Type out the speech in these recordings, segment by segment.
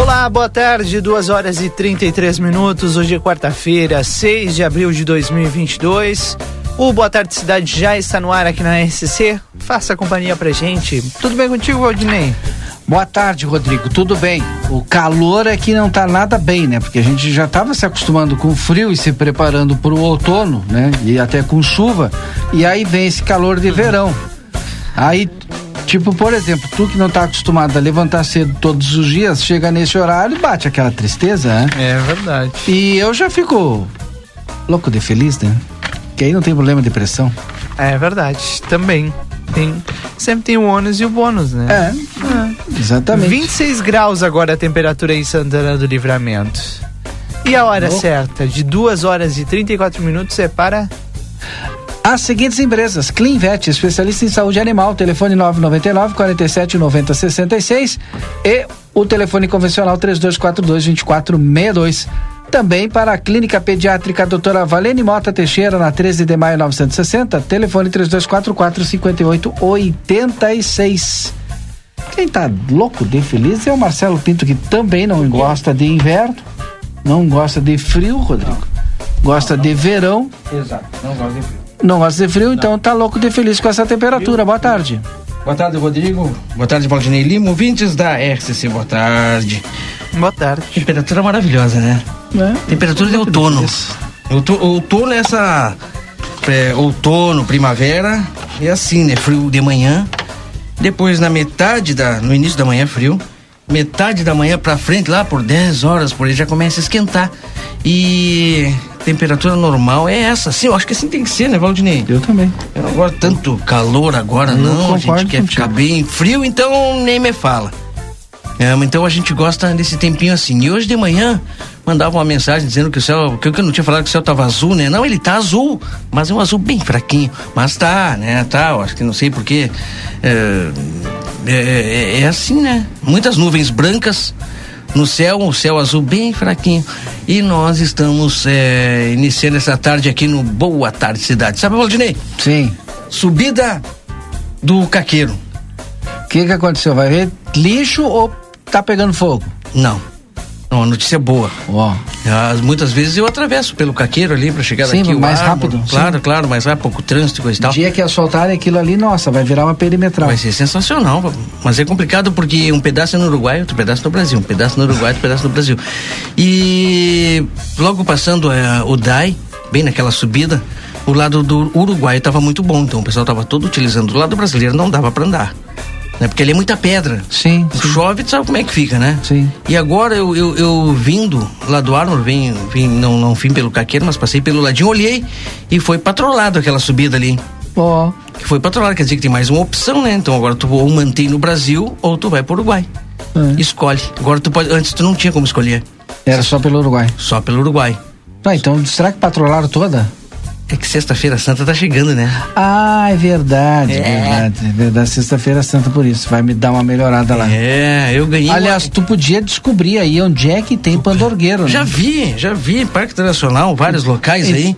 Olá, boa tarde, 2 horas e 33 minutos. Hoje é quarta-feira, 6 de abril de 2022. O Boa Tarde Cidade já está no ar aqui na SC. Faça companhia pra gente. Tudo bem contigo, Valdinei? Boa tarde, Rodrigo. Tudo bem? O calor aqui não tá nada bem, né? Porque a gente já estava se acostumando com frio e se preparando para o outono, né? E até com chuva. E aí vem esse calor de verão. Aí Tipo, por exemplo, tu que não tá acostumado a levantar cedo todos os dias, chega nesse horário e bate aquela tristeza, né? É verdade. E eu já fico louco de feliz, né? Que aí não tem problema de pressão. É verdade, também. Tem, sempre tem o ônus e o bônus, né? É, é exatamente. 26 graus agora a temperatura em Santana do Livramento. E a hora oh. certa, de 2 horas e 34 minutos, é para as seguintes empresas: Cleanvet, especialista em saúde animal, telefone 999 47 90 66 e o telefone convencional 3242 2462. Também para a Clínica Pediátrica Doutora Valene Mota Teixeira, na 13 de maio 960, telefone 3244 5886. Quem tá louco de feliz é o Marcelo Pinto, que também não gosta de inverno, não gosta de frio, Rodrigo. Gosta não, não. de verão. Exato, não gosta de frio. Não gosta de frio, então tá louco de feliz com essa temperatura. Boa tarde. Boa tarde, Rodrigo. Boa tarde, Valdinei Lima, ouvintes da RCC. Boa tarde. Boa tarde. Temperatura maravilhosa, né? É. Temperatura de outono. Outono é essa. É, outono, primavera. É assim, né? Frio de manhã. Depois, na metade da. No início da manhã, frio. Metade da manhã pra frente, lá por 10 horas, por aí já começa a esquentar. E temperatura normal é essa. Sim, eu acho que assim tem que ser, né, Valdinei? Eu também. Eu não gosto tanto calor agora, eu não. A gente quer contigo. ficar bem frio, então nem me fala. É, então a gente gosta desse tempinho assim. E hoje de manhã mandava uma mensagem dizendo que o céu, que eu não tinha falado que o céu tava azul, né? Não, ele tá azul, mas é um azul bem fraquinho. Mas tá, né? Tá, acho que não sei porquê. É, é, é, é assim, né? Muitas nuvens brancas no céu, um céu azul bem fraquinho. E nós estamos é, iniciando essa tarde aqui no Boa Tarde Cidade. Sabe, Valdinei? Sim. Subida do caqueiro. O que que aconteceu? Vai ver lixo ou tá pegando fogo? Não. Uma notícia boa. Ó. Muitas vezes eu atravesso pelo caqueiro ali para chegar sim, daqui. mais rápido. Claro, sim. claro, mais rápido, pouco trânsito e tal. dia que asfaltarem aquilo ali, nossa, vai virar uma perimetral. Vai ser sensacional, mas é complicado porque um pedaço é no Uruguai, outro pedaço no Brasil, um pedaço no Uruguai, outro pedaço no Brasil. E logo passando é, o DAI, bem naquela subida, o lado do Uruguai estava muito bom, então o pessoal estava todo utilizando. Do lado brasileiro não dava para andar né? Porque ali é muita pedra. Sim. sim. Chove, tu sabe como é que fica, né? Sim. E agora eu, eu, eu vindo lá do Arnold, vim, vim, não, não vim pelo caqueiro, mas passei pelo ladinho, olhei e foi patrolado aquela subida ali. Ó. Oh. Que foi patrolado, quer dizer que tem mais uma opção, né? Então agora tu ou mantém no Brasil ou tu vai pro Uruguai. É. Escolhe. Agora tu pode. Antes tu não tinha como escolher. Era só pelo Uruguai. Só pelo Uruguai. Ah, então será que patrolaram toda? É que sexta-feira santa tá chegando, né? Ah, é verdade, é. verdade. É verdade, sexta-feira santa por isso. Vai me dar uma melhorada lá. É, eu ganhei. Aliás, uma... tu podia descobrir aí onde é que tem Pandorgueiro, né? Já vi, já vi. Parque Internacional, vários locais aí.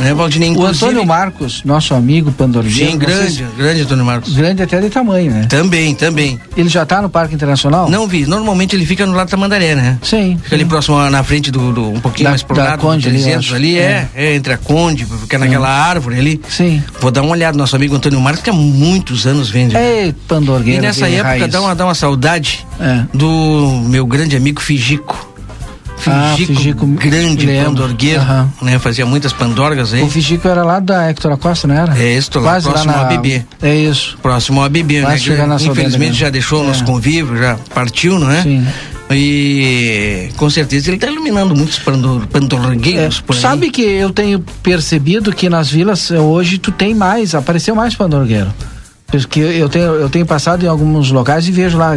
Né, Valdinei. O Antônio Marcos, nosso amigo Pandorgueiro. Sim, grande, vocês... grande Antônio Marcos. Grande até de tamanho, né? Também, também. Ele já tá no Parque Internacional? Não vi. Normalmente ele fica no lado da Mandaré, né? Sim. Fica sim. ali próximo, na frente do, do um pouquinho da, mais pro lado, Conde, 300 ali, ali é. é. é, entre a Conde, fica naquela árvore ali. Sim. Vou dar uma olhada, nosso amigo Antônio Marcos, que há muitos anos vende. Ei, Pandorgueiro. E nessa época dá uma, dá uma saudade é. do meu grande amigo Fijico. Ah, Fijico grande pandorgueiro, uhum. né? Fazia muitas pandorgas aí. O Fijico era lá da Hector Acosta, não era? É isso, lá, próximo lá na... ao ABB. É isso. Próximo ao ABB, né? Infelizmente já deixou é. nosso convívio, já partiu, não é? Sim. E com certeza ele está iluminando muitos pandorgueiros é, por aí. Sabe que eu tenho percebido que nas vilas hoje tu tem mais, apareceu mais pandorgueiro. Porque eu tenho, eu tenho passado em alguns locais e vejo lá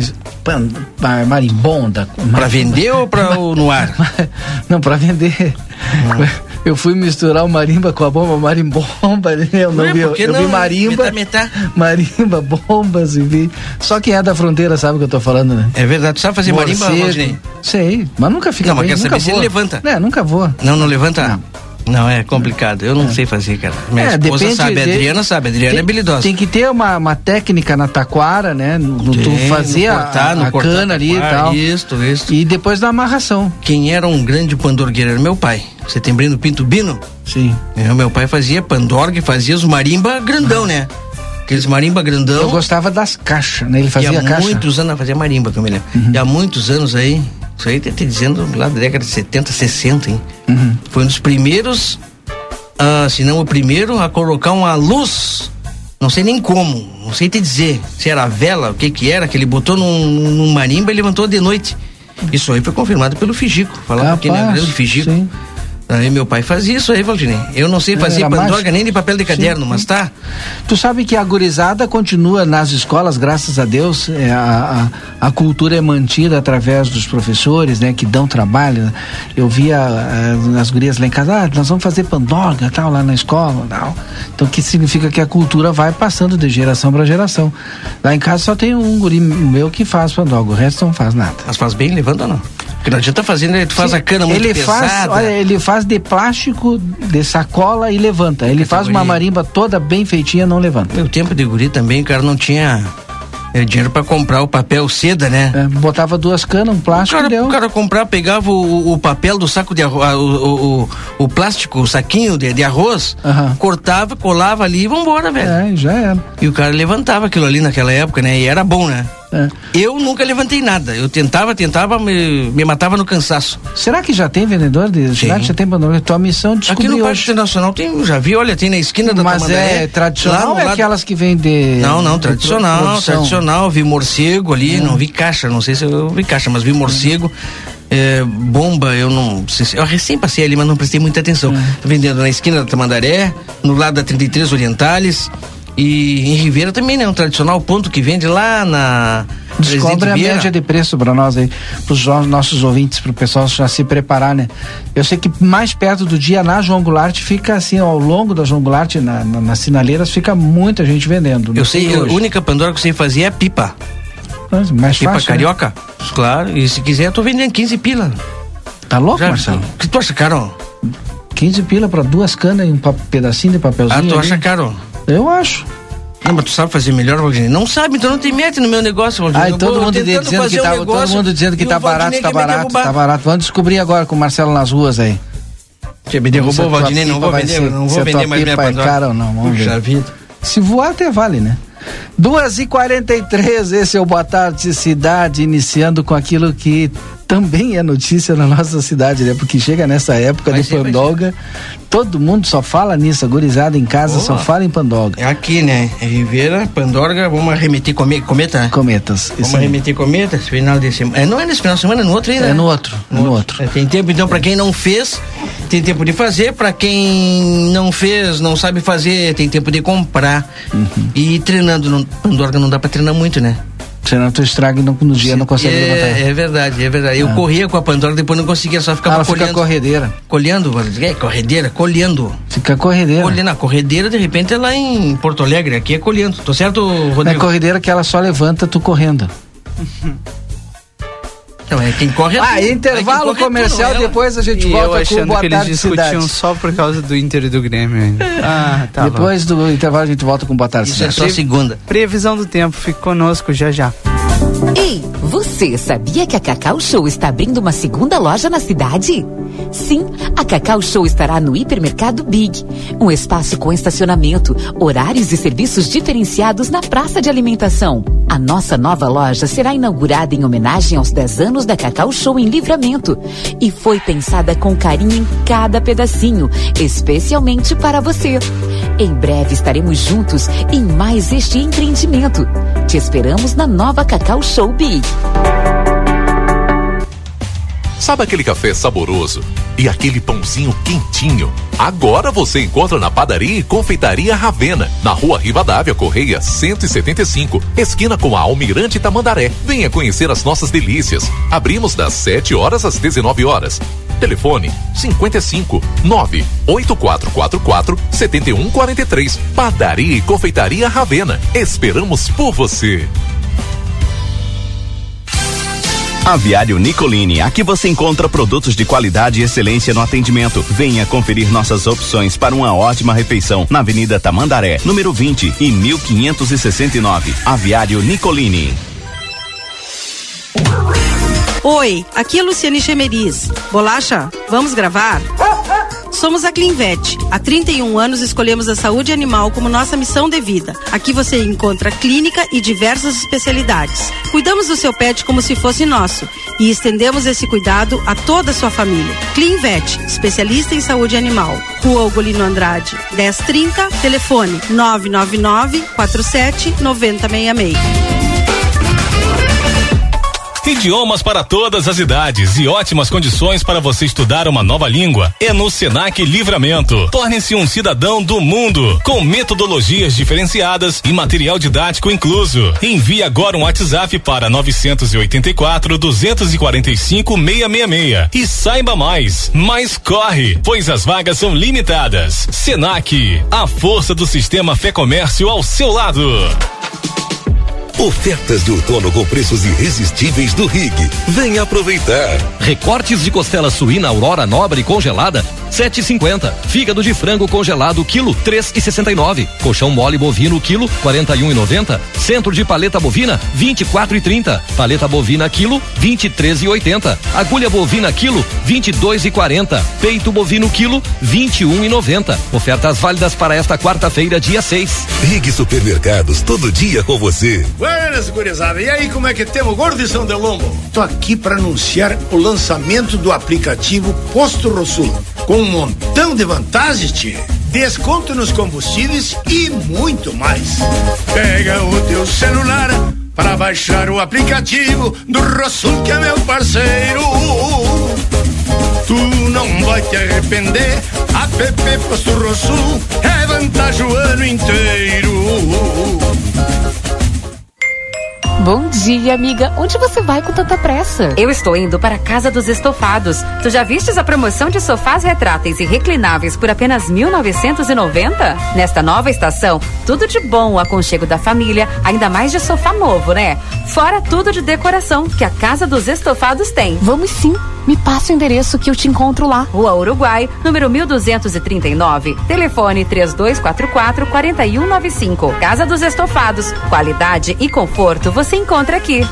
marimbonda. Para vender ou para no ar? Não, para vender. Hum. Eu fui misturar o marimba com a bomba, marimbomba, eu não, vi, eu, eu vi marimba, metá, metá. marimba, bombas e vi. Só quem é da fronteira sabe o que eu tô falando, né? É verdade, tu sabe fazer Morcego, marimba, Sei, mas nunca fica Não, bem, mas quer saber vou. se ele levanta. É, nunca vou. Não, não levanta? Não. Não, é complicado. Eu não é. sei fazer, cara. Minha é, esposa sabe, a Adriana sabe, a Adriana tem, é habilidosa. Tem que ter uma, uma técnica na taquara, né? No, tem, tu fazer no cortar, a, no a cortar, cana ali e tal. Isso, isso. E depois da amarração. Quem era um grande pandorgueiro era meu pai. Setembrino Pinto Bino. Sim. É, meu pai fazia pandorga e fazia os marimba grandão, ah. né? Aqueles marimba grandão. Eu gostava das caixas, né? Ele fazia e há caixa. muitos anos, fazia marimba, que eu me lembro. Uhum. E há muitos anos aí, isso aí tá dizendo lá da década de 70, 60, hein? Uhum. Foi um dos primeiros, uh, se não o primeiro, a colocar uma luz, não sei nem como, não sei te dizer, se era vela, o que que era, que ele botou num, num marimba e levantou de noite. Isso aí foi confirmado pelo Figico. Falava que ele era grande Figico. Sim. Aí meu pai fazia isso aí, Valdinei. Eu não sei fazer pandroga nem de papel de caderno, Sim. mas tá. Tu sabe que a gurizada continua nas escolas, graças a Deus, é, a, a, a, cultura é mantida através dos professores, né, que dão trabalho. Eu via uh, as gurias lá em casa, ah, nós vamos fazer pandorga, tal, lá na escola, tal. Então, que significa que a cultura vai passando de geração para geração. Lá em casa só tem um guri meu que faz pandorga, o resto não faz nada. Mas faz bem, levanta ou não? Porque não adianta fazer, né? Tu faz Sim, a cana muito ele pesada. Faz, olha, ele faz de plástico, de sacola e levanta. Ele faz uma marimba toda bem feitinha, não levanta. Meu tempo de guri também, o cara não tinha é, dinheiro para comprar o papel seda, né? É, botava duas canas, um plástico o cara, deu. O cara comprava, pegava o, o, papel do saco de arroz, o, o, o, plástico, o saquinho de, de arroz, uhum. cortava, colava ali e vambora, velho. É, já era. E o cara levantava aquilo ali naquela época, né? E era bom, né? É. Eu nunca levantei nada. Eu tentava, tentava, me, me matava no cansaço. Será que já tem vendedor de Será que já tem vendedor? Tua missão descobrir Aqui no Parque Internacional tem, já vi, olha, tem na esquina da Mas é tradicional ou é lado... aquelas que vendem Não, não, tradicional, tradicional. Vi morcego ali, é. não vi caixa, não sei se eu vi caixa, mas vi morcego. É, bomba, eu não eu recém passei ali, mas não prestei muita atenção. É. Vendendo na esquina da Tamandaré, no lado da 33 Orientales, e em Ribeira também, né? Um tradicional ponto que vende lá na. Descobre a média de preço para nós aí, para os nossos ouvintes, para o pessoal já se preparar, né? Eu sei que mais perto do dia na João Goulart fica assim, ao longo da João Goulart, na, na, nas sinaleiras, fica muita gente vendendo. Eu sei, a única Pandora que eu sei fazer é pipa. Mas, mais pipa fácil, né? carioca? Né? Claro, e se quiser, eu tô vendendo 15 pila. Tá louco, já, Marcelo? O que tu acha caro? 15 pila para duas canas e um pedacinho de papelzinho. Ah, tu ali. acha caro? Eu acho. Não, mas tu sabe fazer melhor, Valdinei? Não sabe, então não te mete no meu negócio, Valdinei. Todo mundo dizendo que tá, todo mundo dizendo que tá barato, tá barato, tá barato. Vamos descobrir agora com o Marcelo nas ruas aí. Que me derrubou Valdinei, não vou vender, ser, não vou vender mais minha é cara ou não, vamos Puxa ver. vida. Se voar até vale, né? Duas e quarenta e três, esse é o Boa Tarde Cidade, iniciando com aquilo que também é notícia na nossa cidade, né? Porque chega nessa época vai de ser, Pandolga, todo mundo só fala nisso, agorizada em casa Boa. só fala em Pandolga. É aqui, né? É Ribeira, Pandorga, vamos arremeter come, cometa, né? Cometas. Vamos arremeter cometa, esse final de semana. É, não é nesse final de semana, é no outro ainda. É no outro, no, no outro. outro. É, tem tempo, então, para quem não fez, tem tempo de fazer, para quem não fez, não sabe fazer, tem tempo de comprar. Uhum. E treinando, Pandorga não dá para treinar muito, né? Senão tu estraga e no, no dia não consegue é, levantar. É verdade, é verdade. Eu é. corria com a Pandora, depois não conseguia, só ficava Ela colhendo. fica corredeira. Colhendo, é, corredeira, colhendo. Fica corredeira. Colhendo, a corredeira, de repente, é lá em Porto Alegre, aqui é colhendo. Tô certo, Rodrigo? Não é corredeira que ela só levanta tu correndo. Não, é quem corre é Ah, tu. intervalo é comercial, tu, depois a gente e volta eu com o Boa que eles discutiam só por causa do Inter e do Grêmio ainda. Ah, tá Depois bom. do intervalo a gente volta com Boa Tarde Isso é só segunda. Previsão do tempo, fique conosco já já. Ei, você sabia que a Cacau Show está abrindo uma segunda loja na cidade? Sim, a Cacau Show estará no Hipermercado Big, um espaço com estacionamento, horários e serviços diferenciados na praça de alimentação. A nossa nova loja será inaugurada em homenagem aos 10 anos da Cacau Show em Livramento e foi pensada com carinho em cada pedacinho, especialmente para você. Em breve estaremos juntos em mais este empreendimento. Te esperamos na nova Cacau Show Big. Sabe aquele café saboroso e aquele pãozinho quentinho? Agora você encontra na padaria e confeitaria Ravena, na rua Rivadavia Correia 175, esquina com a Almirante Tamandaré. Venha conhecer as nossas delícias. Abrimos das 7 horas às 19 horas. Telefone 55 98444 7143. Padaria e confeitaria Ravena. Esperamos por você. Aviário Nicolini, aqui você encontra produtos de qualidade e excelência no atendimento. Venha conferir nossas opções para uma ótima refeição na Avenida Tamandaré, número 20 e 1569. Aviário Nicolini. Oi, aqui é Luciane Chemeris. Bolacha, vamos gravar? Somos a Clinvet. Há 31 anos escolhemos a saúde animal como nossa missão de vida. Aqui você encontra clínica e diversas especialidades. Cuidamos do seu pet como se fosse nosso e estendemos esse cuidado a toda a sua família. Clinvet, especialista em saúde animal. Rua Ugolino Andrade, 1030, telefone 999 47 9066. Idiomas para todas as idades e ótimas condições para você estudar uma nova língua é no Senac Livramento. Torne-se um cidadão do mundo com metodologias diferenciadas e material didático incluso. Envie agora um WhatsApp para 984 245 666 e saiba mais. Mas corre, pois as vagas são limitadas. Senac, a força do sistema Fé Comércio ao seu lado. Ofertas de outono com preços irresistíveis do Rig. Venha aproveitar. Recortes de costela suína Aurora Nobre congelada, 7,50. Fígado de frango congelado, quilo, 3,69. Colchão mole bovino, quilo, 41,90. Centro de paleta bovina, 24,30. Paleta bovina, quilo, 23,80. Agulha bovina, quilo, 22,40. Peito bovino, quilo, 21,90. Ofertas válidas para esta quarta-feira, dia 6. Rig Supermercados, todo dia com você. Buenas, gurizada. E aí, como é que temos, gordo de São Delombo? Tô aqui para anunciar o lançamento do aplicativo Posto Rosul, com um montão de vantagens, tia. Desconto nos combustíveis e muito mais. Pega o teu celular para baixar o aplicativo do Rosul, que é meu parceiro. Tu não vai te arrepender. App Posto Rosul é vantagem o ano inteiro. Bom dia, amiga. Onde você vai com tanta pressa? Eu estou indo para a Casa dos Estofados. Tu já vistes a promoção de sofás retráteis e reclináveis por apenas 1990? Nesta nova estação, tudo de bom o aconchego da família, ainda mais de sofá novo, né? Fora tudo de decoração que a Casa dos Estofados tem. Vamos sim. Me passa o endereço que eu te encontro lá. Rua Uruguai, número 1239. Telefone 3244 4195. Casa dos Estofados. Qualidade e conforto você encontra aqui.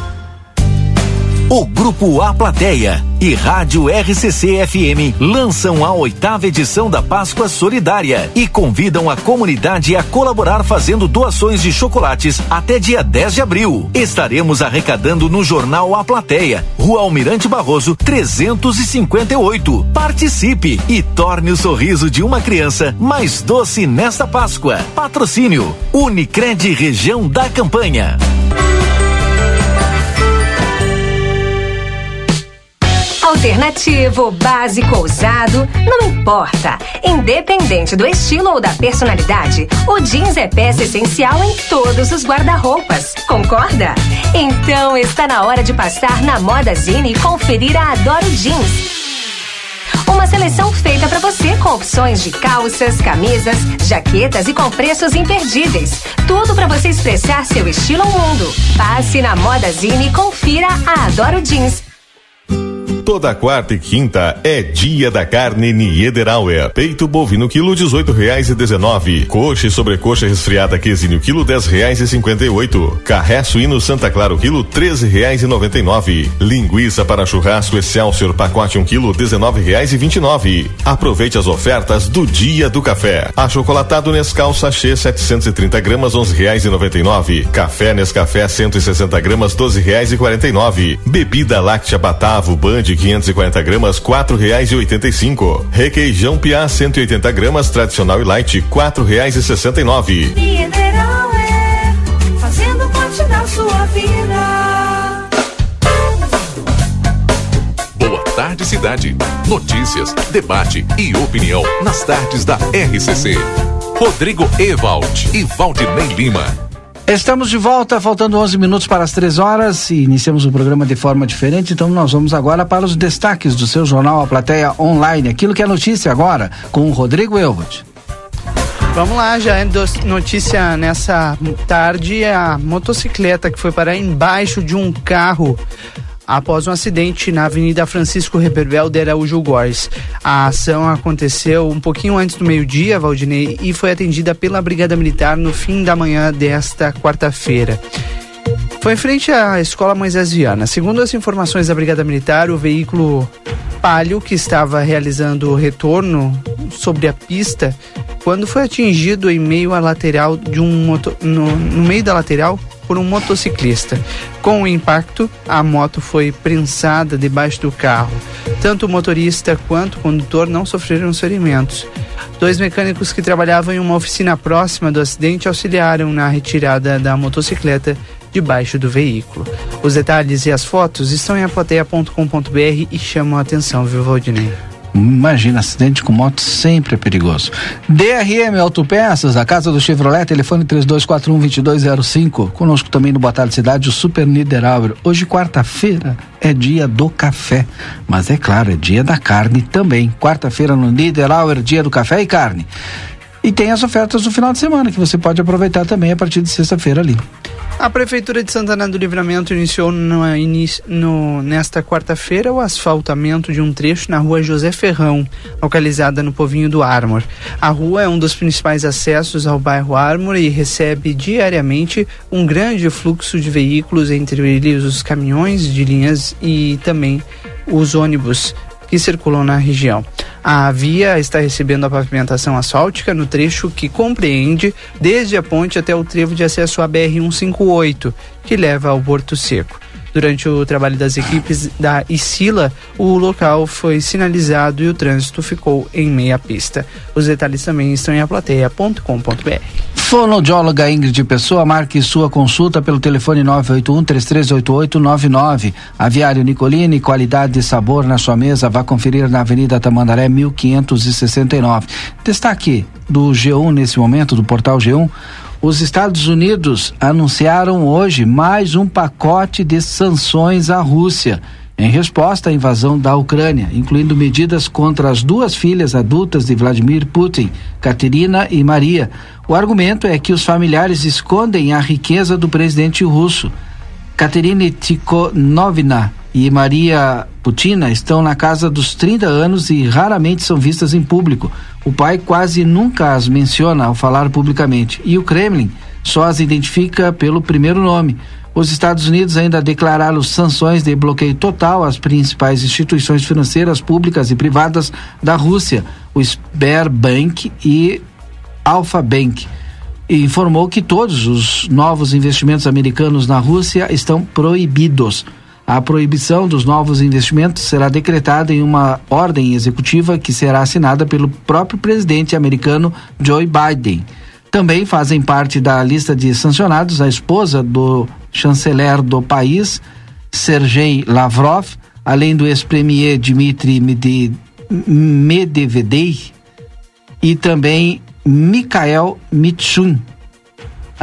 O Grupo A Plateia e Rádio RCC FM lançam a oitava edição da Páscoa Solidária e convidam a comunidade a colaborar fazendo doações de chocolates até dia 10 de abril. Estaremos arrecadando no Jornal A Plateia, Rua Almirante Barroso, 358. Participe e torne o sorriso de uma criança mais doce nesta Páscoa. Patrocínio Unicred Região da Campanha. Alternativo, básico, ousado, não importa. Independente do estilo ou da personalidade, o jeans é peça essencial em todos os guarda-roupas. Concorda? Então está na hora de passar na Moda Zine e conferir a Adoro Jeans. Uma seleção feita para você com opções de calças, camisas, jaquetas e com preços imperdíveis. Tudo para você expressar seu estilo ao mundo. Passe na Moda Zine e confira a Adoro Jeans. Toda quarta e quinta é dia da carne Niederauer. Peito bovino quilo dezoito reais e dezenove. Coxa e sobrecoxa resfriada quesinho quilo dez reais e cinquenta e oito. Carré suíno Santa Clara quilo treze reais e noventa e nove. Linguiça para churrasco Excelsior pacote um quilo dezenove reais e vinte e nove. Aproveite as ofertas do dia do café. Achocolatado Nescau sachê 730 gramas onze reais e noventa e nove. Café Nescafé 160 gramas doze reais e quarenta e nove. Bebida láctea Batavo Band 540 gramas, quatro reais e oitenta e cinco. Requeijão Piá 180 gramas, tradicional e light, quatro reais e sessenta e nove. Mineral é fazendo parte da sua vida. Boa tarde, cidade. Notícias, debate e opinião nas tardes da RCC. Rodrigo Ewald e Valdinei Lima. Estamos de volta, faltando 11 minutos para as três horas e iniciamos o programa de forma diferente, então nós vamos agora para os destaques do seu jornal A Plateia Online, aquilo que é notícia agora, com o Rodrigo Elwood. Vamos lá, já é notícia nessa tarde, a motocicleta que foi parar embaixo de um carro após um acidente na Avenida Francisco Reberbel de Araújo Góes. A ação aconteceu um pouquinho antes do meio-dia, Valdinei, e foi atendida pela Brigada Militar no fim da manhã desta quarta-feira. Foi em frente à Escola Moisés Viana. Segundo as informações da Brigada Militar, o veículo Palio, que estava realizando o retorno sobre a pista, quando foi atingido em meio à lateral de um moto, no, no meio da lateral por um motociclista. Com o impacto, a moto foi prensada debaixo do carro. Tanto o motorista quanto o condutor não sofreram ferimentos. Dois mecânicos que trabalhavam em uma oficina próxima do acidente auxiliaram na retirada da motocicleta debaixo do veículo. Os detalhes e as fotos estão em aplateia.com.br e chamam a atenção, viu, Valdinei? Imagina, acidente com moto sempre é perigoso. DRM Autopeças, a casa do Chevrolet, telefone 3241-2205. Conosco também no Boa Cidade, o Super Niederauer. Hoje, quarta-feira, é dia do café. Mas é claro, é dia da carne também. Quarta-feira no Niederauer, dia do café e carne. E tem as ofertas do final de semana que você pode aproveitar também a partir de sexta-feira ali. A Prefeitura de Santana do Livramento iniciou no, no, nesta quarta-feira o asfaltamento de um trecho na rua José Ferrão, localizada no Povinho do Ármor. A rua é um dos principais acessos ao bairro Ármor e recebe diariamente um grande fluxo de veículos, entre eles os caminhões de linhas e também os ônibus que circulam na região. A via está recebendo a pavimentação asfáltica no trecho que compreende desde a ponte até o trevo de acesso à BR-158, que leva ao Porto Seco. Durante o trabalho das equipes da ICILA, o local foi sinalizado e o trânsito ficou em meia pista. Os detalhes também estão em aplateia.com.br. Fonoaudióloga Ingrid Pessoa, marque sua consulta pelo telefone 981-338899. Aviário Nicolini, qualidade e sabor na sua mesa. Vá conferir na Avenida Tamandaré 1569. Destaque do G1 nesse momento, do portal G1. Os Estados Unidos anunciaram hoje mais um pacote de sanções à Rússia em resposta à invasão da Ucrânia, incluindo medidas contra as duas filhas adultas de Vladimir Putin, Katerina e Maria. O argumento é que os familiares escondem a riqueza do presidente russo. Katerina Tikhonovna e Maria Putina estão na casa dos 30 anos e raramente são vistas em público. O pai quase nunca as menciona ao falar publicamente e o Kremlin só as identifica pelo primeiro nome. Os Estados Unidos ainda declararam sanções de bloqueio total às principais instituições financeiras públicas e privadas da Rússia, o Sberbank e Alfa Bank. E informou que todos os novos investimentos americanos na Rússia estão proibidos. A proibição dos novos investimentos será decretada em uma ordem executiva que será assinada pelo próprio presidente americano Joe Biden. Também fazem parte da lista de sancionados a esposa do chanceler do país, Sergei Lavrov, além do ex-premier Dmitry Medvedev e também Mikhail Mitsun,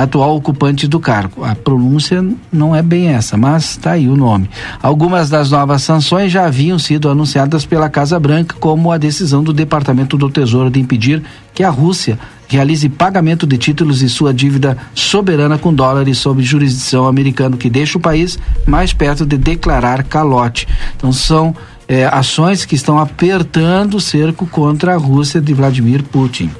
atual ocupante do cargo. A pronúncia não é bem essa, mas está aí o nome. Algumas das novas sanções já haviam sido anunciadas pela Casa Branca, como a decisão do Departamento do Tesouro de impedir que a Rússia realize pagamento de títulos e sua dívida soberana com dólares sob jurisdição americana, que deixa o país mais perto de declarar calote. Então são é, ações que estão apertando o cerco contra a Rússia de Vladimir Putin.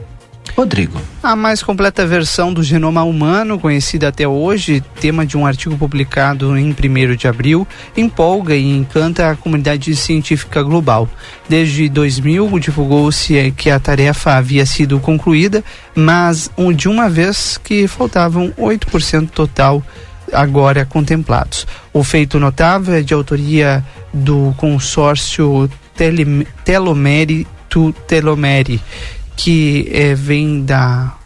Rodrigo. A mais completa versão do genoma humano, conhecida até hoje, tema de um artigo publicado em 1 de abril, empolga e encanta a comunidade científica global. Desde 2000, divulgou-se que a tarefa havia sido concluída, mas de uma vez que faltavam 8% total agora contemplados. O feito notável é de autoria do consórcio Telomere to Telomere que é, vem da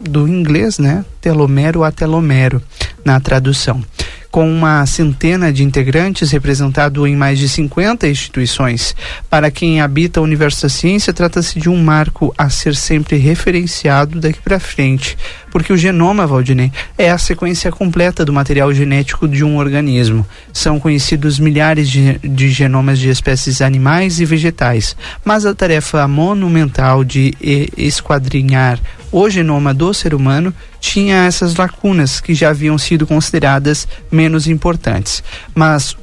do inglês, né? Telomero a telomero na tradução com uma centena de integrantes representado em mais de 50 instituições. Para quem habita o universo da ciência, trata-se de um marco a ser sempre referenciado daqui para frente, porque o genoma, Valdinei, é a sequência completa do material genético de um organismo. São conhecidos milhares de, de genomas de espécies animais e vegetais, mas a tarefa monumental de esquadrinhar o genoma do ser humano tinha essas lacunas que já haviam sido consideradas menos importantes. Mas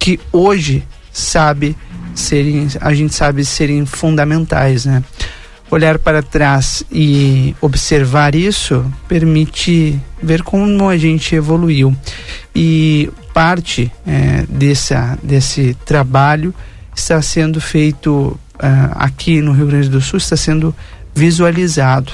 que hoje sabe serem, a gente sabe serem fundamentais, né? Olhar para trás e observar isso permite ver como a gente evoluiu. E parte é, dessa, desse trabalho está sendo feito uh, aqui no Rio Grande do Sul, está sendo visualizado.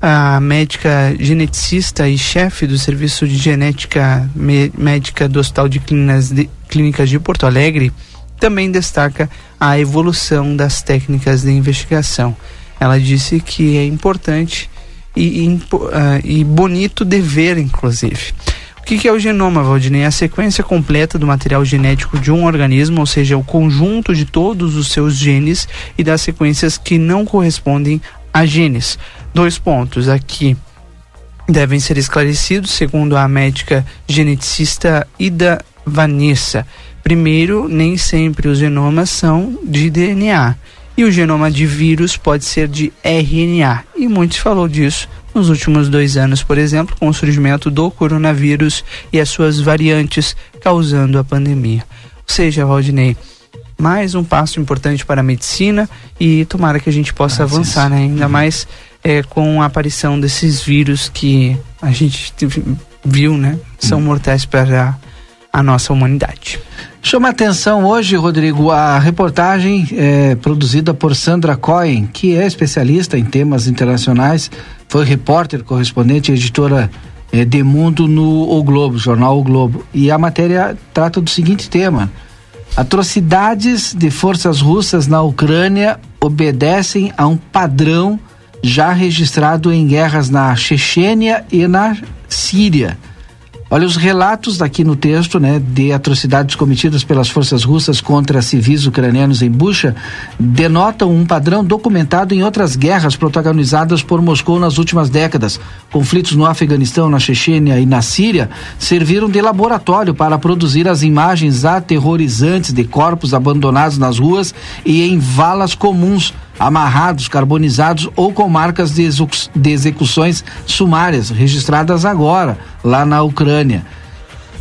A médica geneticista e chefe do Serviço de Genética Médica do Hospital de Clínicas de, Clínicas de Porto Alegre também destaca a evolução das técnicas de investigação. Ela disse que é importante e, e, uh, e bonito de ver, inclusive. O que, que é o genoma, Valdinei? É a sequência completa do material genético de um organismo, ou seja, o conjunto de todos os seus genes e das sequências que não correspondem a genes. Dois pontos aqui devem ser esclarecidos, segundo a médica geneticista Ida Vanessa. Primeiro, nem sempre os genomas são de DNA e o genoma de vírus pode ser de RNA. E muito se falou disso nos últimos dois anos, por exemplo, com o surgimento do coronavírus e as suas variantes causando a pandemia. Ou seja, Valdinei, mais um passo importante para a medicina e tomara que a gente possa ah, avançar, né? ainda uhum. mais é, com a aparição desses vírus que a gente viu, né? São uhum. mortais para a nossa humanidade. Chama atenção hoje, Rodrigo, a reportagem é, produzida por Sandra Cohen, que é especialista em temas internacionais, foi repórter, correspondente, editora é, de Mundo no O Globo, jornal O Globo. E a matéria trata do seguinte tema: atrocidades de forças russas na Ucrânia obedecem a um padrão já registrado em guerras na Chechênia e na Síria. Olha, os relatos aqui no texto, né, de atrocidades cometidas pelas forças russas contra civis ucranianos em Bucha, denotam um padrão documentado em outras guerras protagonizadas por Moscou nas últimas décadas. Conflitos no Afeganistão, na Chechênia e na Síria serviram de laboratório para produzir as imagens aterrorizantes de corpos abandonados nas ruas e em valas comuns amarrados, carbonizados ou com marcas de, de execuções sumárias registradas agora lá na Ucrânia.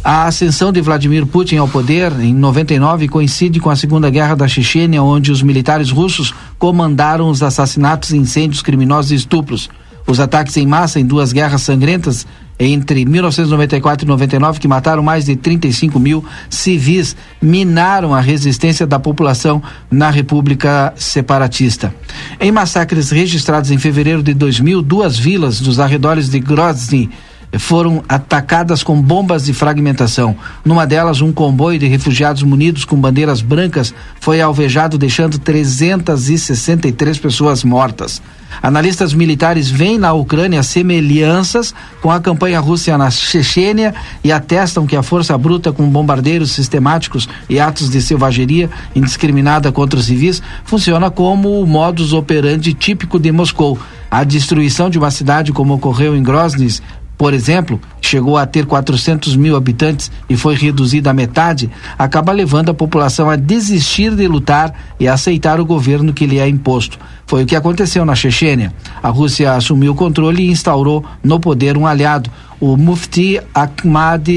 A ascensão de Vladimir Putin ao poder em 99 coincide com a Segunda Guerra da Chechênia, onde os militares russos comandaram os assassinatos, incêndios criminosos e estupros. Os ataques em massa em duas guerras sangrentas entre 1994 e 99, que mataram mais de 35 mil civis, minaram a resistência da população na República Separatista. Em massacres registrados em fevereiro de 2000, duas vilas dos arredores de Grozny foram atacadas com bombas de fragmentação. Numa delas, um comboio de refugiados munidos com bandeiras brancas foi alvejado, deixando 363 pessoas mortas. Analistas militares veem na Ucrânia semelhanças com a campanha russa na Chechênia e atestam que a força bruta com bombardeiros sistemáticos e atos de selvageria indiscriminada contra os civis funciona como o modus operandi típico de Moscou. A destruição de uma cidade como ocorreu em Grozny por exemplo, chegou a ter 400 mil habitantes e foi reduzida à metade, acaba levando a população a desistir de lutar e aceitar o governo que lhe é imposto. Foi o que aconteceu na Chechênia. A Rússia assumiu o controle e instaurou no poder um aliado, o Mufti Ahmad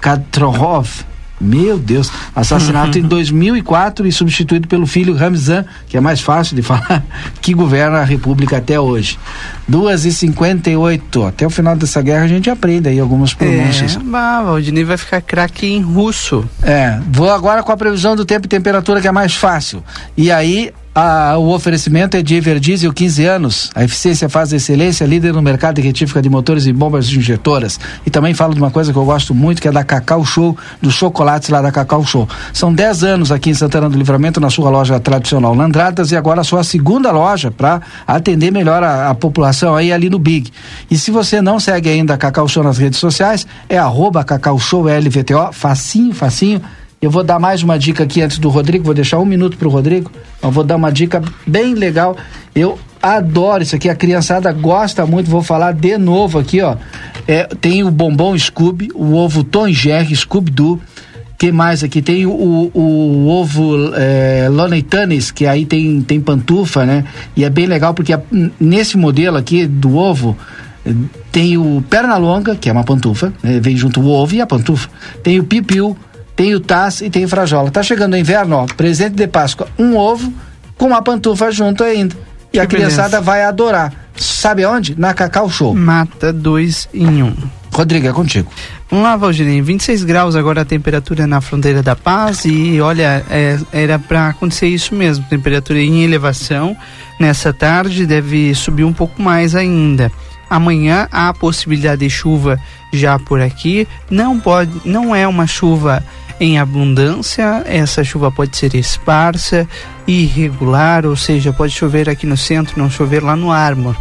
Kadyrov meu Deus, assassinato em 2004 e substituído pelo filho Ramzan, que é mais fácil de falar, que governa a República até hoje. 2 e 58 Até o final dessa guerra a gente aprende aí algumas pronúncias. É, o Valdinei vai ficar craque em russo. É, vou agora com a previsão do tempo e temperatura que é mais fácil. E aí a, o oferecimento é de Everdiesel 15 anos. A eficiência faz a excelência, líder no mercado de retífica de motores e bombas injetoras. E também falo de uma coisa que eu gosto muito, que é da Cacau Show, dos chocolates lá da Cacau Show. São 10 anos aqui em Santana do Livramento, na sua loja tradicional Landradas, e agora a sua segunda loja para atender melhor a, a, população aí ali no Big. E se você não segue ainda a Cacau Show nas redes sociais, é arroba Cacau Show LVTO, facinho, facinho eu vou dar mais uma dica aqui antes do Rodrigo, vou deixar um minuto para o Rodrigo. Eu vou dar uma dica bem legal. Eu adoro isso aqui, a criançada gosta muito. Vou falar de novo aqui, ó. É, tem o bombom Scooby, o ovo Tom Jerry, Scooby-Doo. que mais aqui? Tem o, o, o ovo é, que aí tem, tem pantufa, né? E é bem legal porque a, nesse modelo aqui do ovo tem o perna longa, que é uma pantufa, né? vem junto o ovo e a pantufa. Tem o pipiu, tem o Taz e tem Frajola. Tá chegando o inverno, ó, presente de Páscoa, um ovo com uma pantufa junto ainda. E que a criançada beleza. vai adorar. Sabe onde? Na Cacau Show. Mata dois em um. Rodrigo, é contigo. Vamos lá, Valdirinho. 26 graus agora a temperatura na fronteira da paz e olha, é, era para acontecer isso mesmo. Temperatura em elevação nessa tarde deve subir um pouco mais ainda. Amanhã há possibilidade de chuva já por aqui. Não pode, não é uma chuva em abundância, essa chuva pode ser esparsa, irregular, ou seja, pode chover aqui no centro, não chover lá no Armor.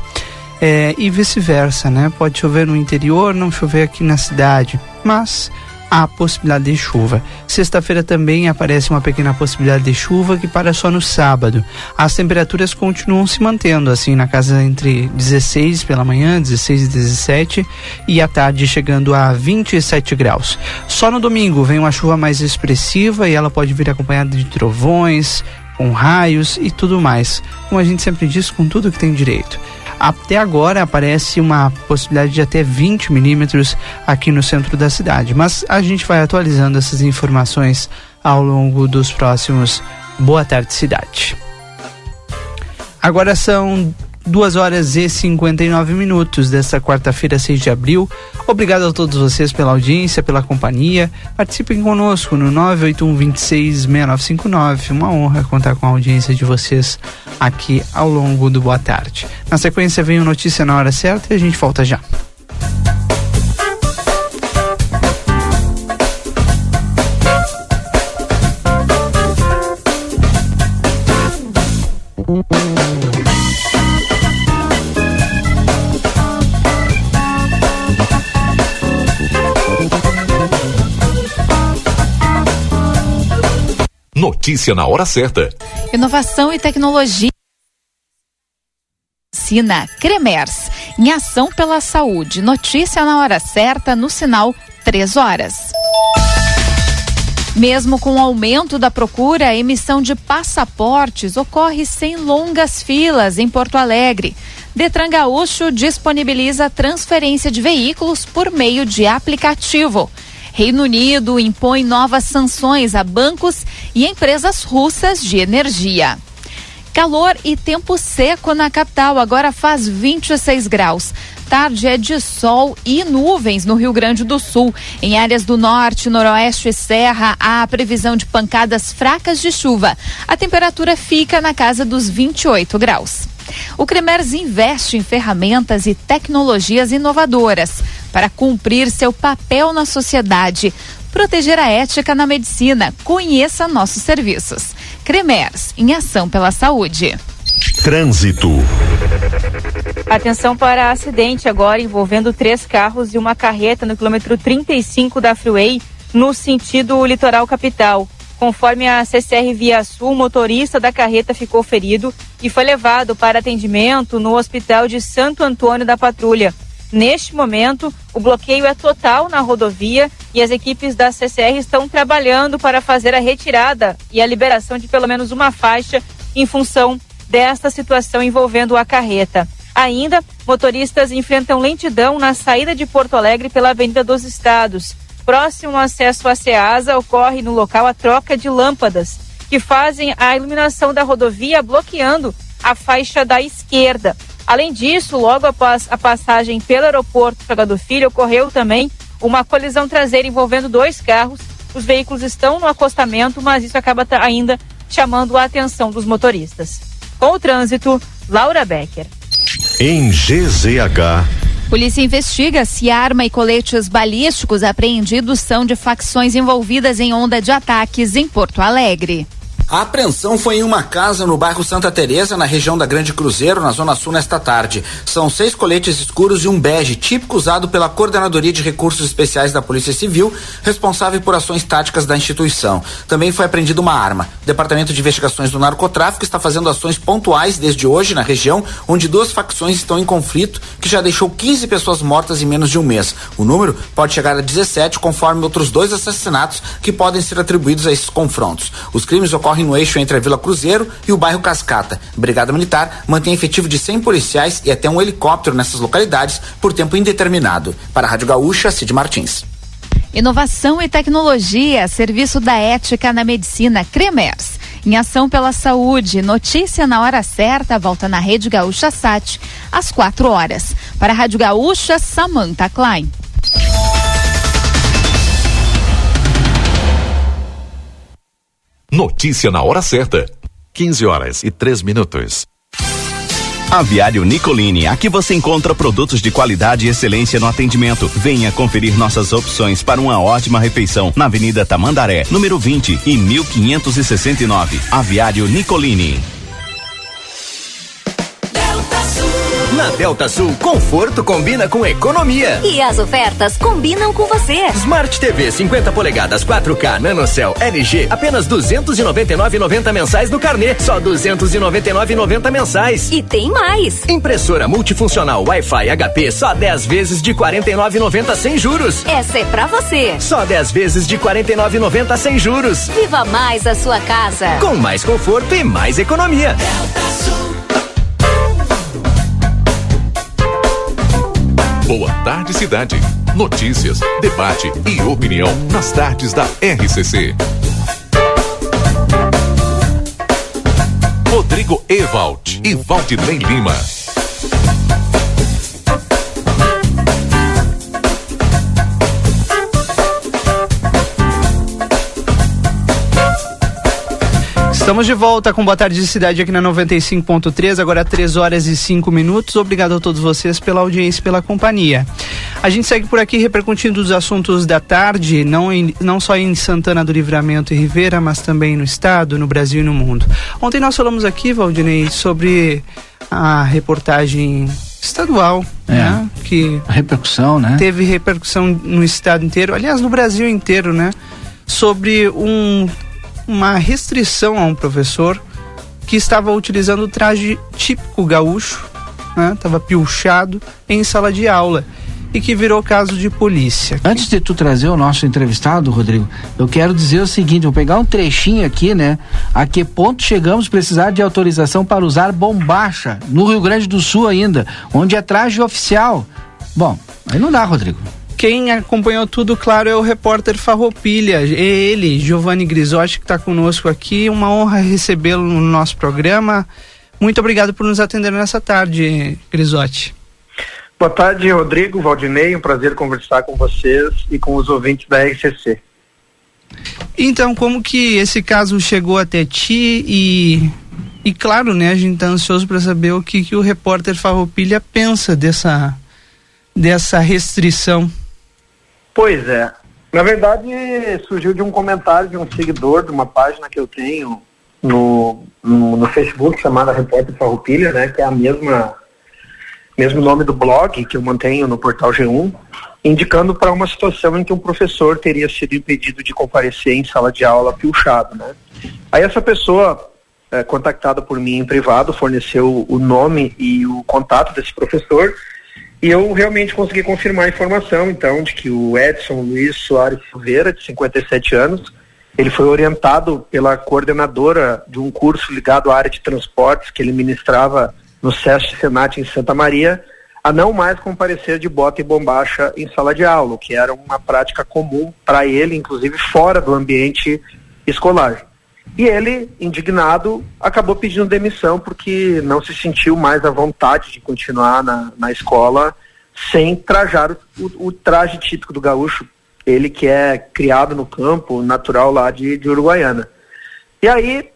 É, e vice-versa, né? Pode chover no interior, não chover aqui na cidade, mas há possibilidade de chuva. Sexta-feira também aparece uma pequena possibilidade de chuva que para só no sábado. As temperaturas continuam se mantendo assim na casa entre 16 pela manhã, 16 e 17 e à tarde chegando a 27 graus. Só no domingo vem uma chuva mais expressiva e ela pode vir acompanhada de trovões, com raios e tudo mais. Como a gente sempre diz, com tudo que tem direito. Até agora aparece uma possibilidade de até 20 milímetros aqui no centro da cidade, mas a gente vai atualizando essas informações ao longo dos próximos Boa Tarde Cidade. Agora são 2 horas e 59 minutos desta quarta-feira, 6 de abril. Obrigado a todos vocês pela audiência, pela companhia. Participem conosco no 981266959. Uma honra contar com a audiência de vocês aqui ao longo do Boa Tarde. Na sequência vem o Notícia na Hora Certa e a gente volta já. Notícia na hora certa. Inovação e tecnologia. Cina Cremers. Em ação pela saúde. Notícia na hora certa, no sinal 3 horas. Mesmo com o aumento da procura, a emissão de passaportes ocorre sem longas filas em Porto Alegre. Detran Gaúcho disponibiliza transferência de veículos por meio de aplicativo. Reino Unido impõe novas sanções a bancos e empresas russas de energia. Calor e tempo seco na capital, agora faz 26 graus. Tarde é de sol e nuvens no Rio Grande do Sul. Em áreas do norte, noroeste e serra, há previsão de pancadas fracas de chuva. A temperatura fica na casa dos 28 graus. O Cremers investe em ferramentas e tecnologias inovadoras para cumprir seu papel na sociedade, proteger a ética na medicina. Conheça nossos serviços. Cremers, em ação pela saúde. Trânsito. Atenção para acidente agora envolvendo três carros e uma carreta no quilômetro 35 da Freeway, no sentido litoral capital. Conforme a CCR Via Sul, o motorista da carreta ficou ferido e foi levado para atendimento no Hospital de Santo Antônio da Patrulha. Neste momento, o bloqueio é total na rodovia e as equipes da CCR estão trabalhando para fazer a retirada e a liberação de pelo menos uma faixa em função desta situação envolvendo a carreta. Ainda, motoristas enfrentam lentidão na saída de Porto Alegre pela Avenida dos Estados. Próximo acesso à Ceasa, ocorre no local a troca de lâmpadas, que fazem a iluminação da rodovia bloqueando a faixa da esquerda. Além disso, logo após a passagem pelo aeroporto Chaga do Filho, ocorreu também uma colisão traseira envolvendo dois carros. Os veículos estão no acostamento, mas isso acaba ainda chamando a atenção dos motoristas. Com o trânsito, Laura Becker. Em GZH Polícia investiga se arma e coletes balísticos apreendidos são de facções envolvidas em onda de ataques em Porto Alegre. A apreensão foi em uma casa no bairro Santa Teresa, na região da Grande Cruzeiro, na zona sul nesta tarde. São seis coletes escuros e um bege, típico usado pela Coordenadoria de Recursos Especiais da Polícia Civil, responsável por ações táticas da instituição. Também foi apreendida uma arma. O Departamento de Investigações do Narcotráfico está fazendo ações pontuais desde hoje na região, onde duas facções estão em conflito, que já deixou 15 pessoas mortas em menos de um mês. O número pode chegar a 17, conforme outros dois assassinatos que podem ser atribuídos a esses confrontos. Os crimes ocorrem no eixo entre a Vila Cruzeiro e o bairro Cascata. Brigada Militar mantém efetivo de 100 policiais e até um helicóptero nessas localidades por tempo indeterminado. Para a Rádio Gaúcha, Cid Martins. Inovação e tecnologia, serviço da ética na medicina, Cremers. Em ação pela saúde, notícia na hora certa, volta na Rede Gaúcha Sat, às quatro horas. Para a Rádio Gaúcha, Samantha Klein. Notícia na hora certa. 15 horas e 3 minutos. Aviário Nicolini, aqui você encontra produtos de qualidade e excelência no atendimento. Venha conferir nossas opções para uma ótima refeição na Avenida Tamandaré, número 20 e 1569. Aviário Nicolini. Na Delta Sul, conforto combina com economia. E as ofertas combinam com você. Smart TV 50 polegadas 4K NanoCell LG apenas 299,90 mensais no carnê, só 299,90 mensais. E tem mais. Impressora multifuncional Wi-Fi HP só 10 vezes de 49,90 sem juros. Essa é pra você. Só 10 vezes de 49,90 sem juros. Viva mais a sua casa. Com mais conforto e mais economia. Delta Sul. Boa Tarde Cidade. Notícias, debate e opinião nas tardes da RCC. Rodrigo Ewald e Valdinei Lima. Estamos de volta com Boa Tarde Cidade aqui na 95.3, agora 3 horas e 5 minutos. Obrigado a todos vocês pela audiência e pela companhia. A gente segue por aqui repercutindo os assuntos da tarde, não, em, não só em Santana do Livramento e Rivera, mas também no estado, no Brasil e no mundo. Ontem nós falamos aqui, Valdinei, sobre a reportagem estadual, é, né? Que a repercussão, né? Teve repercussão no estado inteiro, aliás, no Brasil inteiro, né? Sobre um uma restrição a um professor que estava utilizando o traje típico gaúcho, né? Tava pilchado em sala de aula e que virou caso de polícia. Antes de tu trazer o nosso entrevistado, Rodrigo, eu quero dizer o seguinte, vou pegar um trechinho aqui, né? A que ponto chegamos precisar de autorização para usar bombacha no Rio Grande do Sul ainda, onde é traje oficial. Bom, aí não dá, Rodrigo. Quem acompanhou tudo, claro, é o repórter Farroupilha. É ele, Giovanni Grisotti, que está conosco aqui. Uma honra recebê-lo no nosso programa. Muito obrigado por nos atender nessa tarde, Grisotti. Boa tarde, Rodrigo, Valdinei. Um prazer conversar com vocês e com os ouvintes da RCC. Então, como que esse caso chegou até ti e, e claro, né, a gente está ansioso para saber o que, que o repórter Farroupilha pensa dessa, dessa restrição Pois é. Na verdade, surgiu de um comentário de um seguidor de uma página que eu tenho no, no, no Facebook chamada Repórter Farroupilha, né, que é a mesma mesmo nome do blog que eu mantenho no portal G1, indicando para uma situação em que um professor teria sido impedido de comparecer em sala de aula pilchado, né? Aí essa pessoa, é, contactada por mim em privado, forneceu o nome e o contato desse professor e eu realmente consegui confirmar a informação, então, de que o Edson Luiz Soares Silveira, de 57 anos, ele foi orientado pela coordenadora de um curso ligado à área de transportes que ele ministrava no SESC Senat em Santa Maria, a não mais comparecer de bota e bombacha em sala de aula, que era uma prática comum para ele, inclusive fora do ambiente escolar. E ele, indignado, acabou pedindo demissão porque não se sentiu mais à vontade de continuar na, na escola sem trajar o, o, traje típico do gaúcho, ele que é criado no campo, natural lá de, de Uruguaiana. E aí,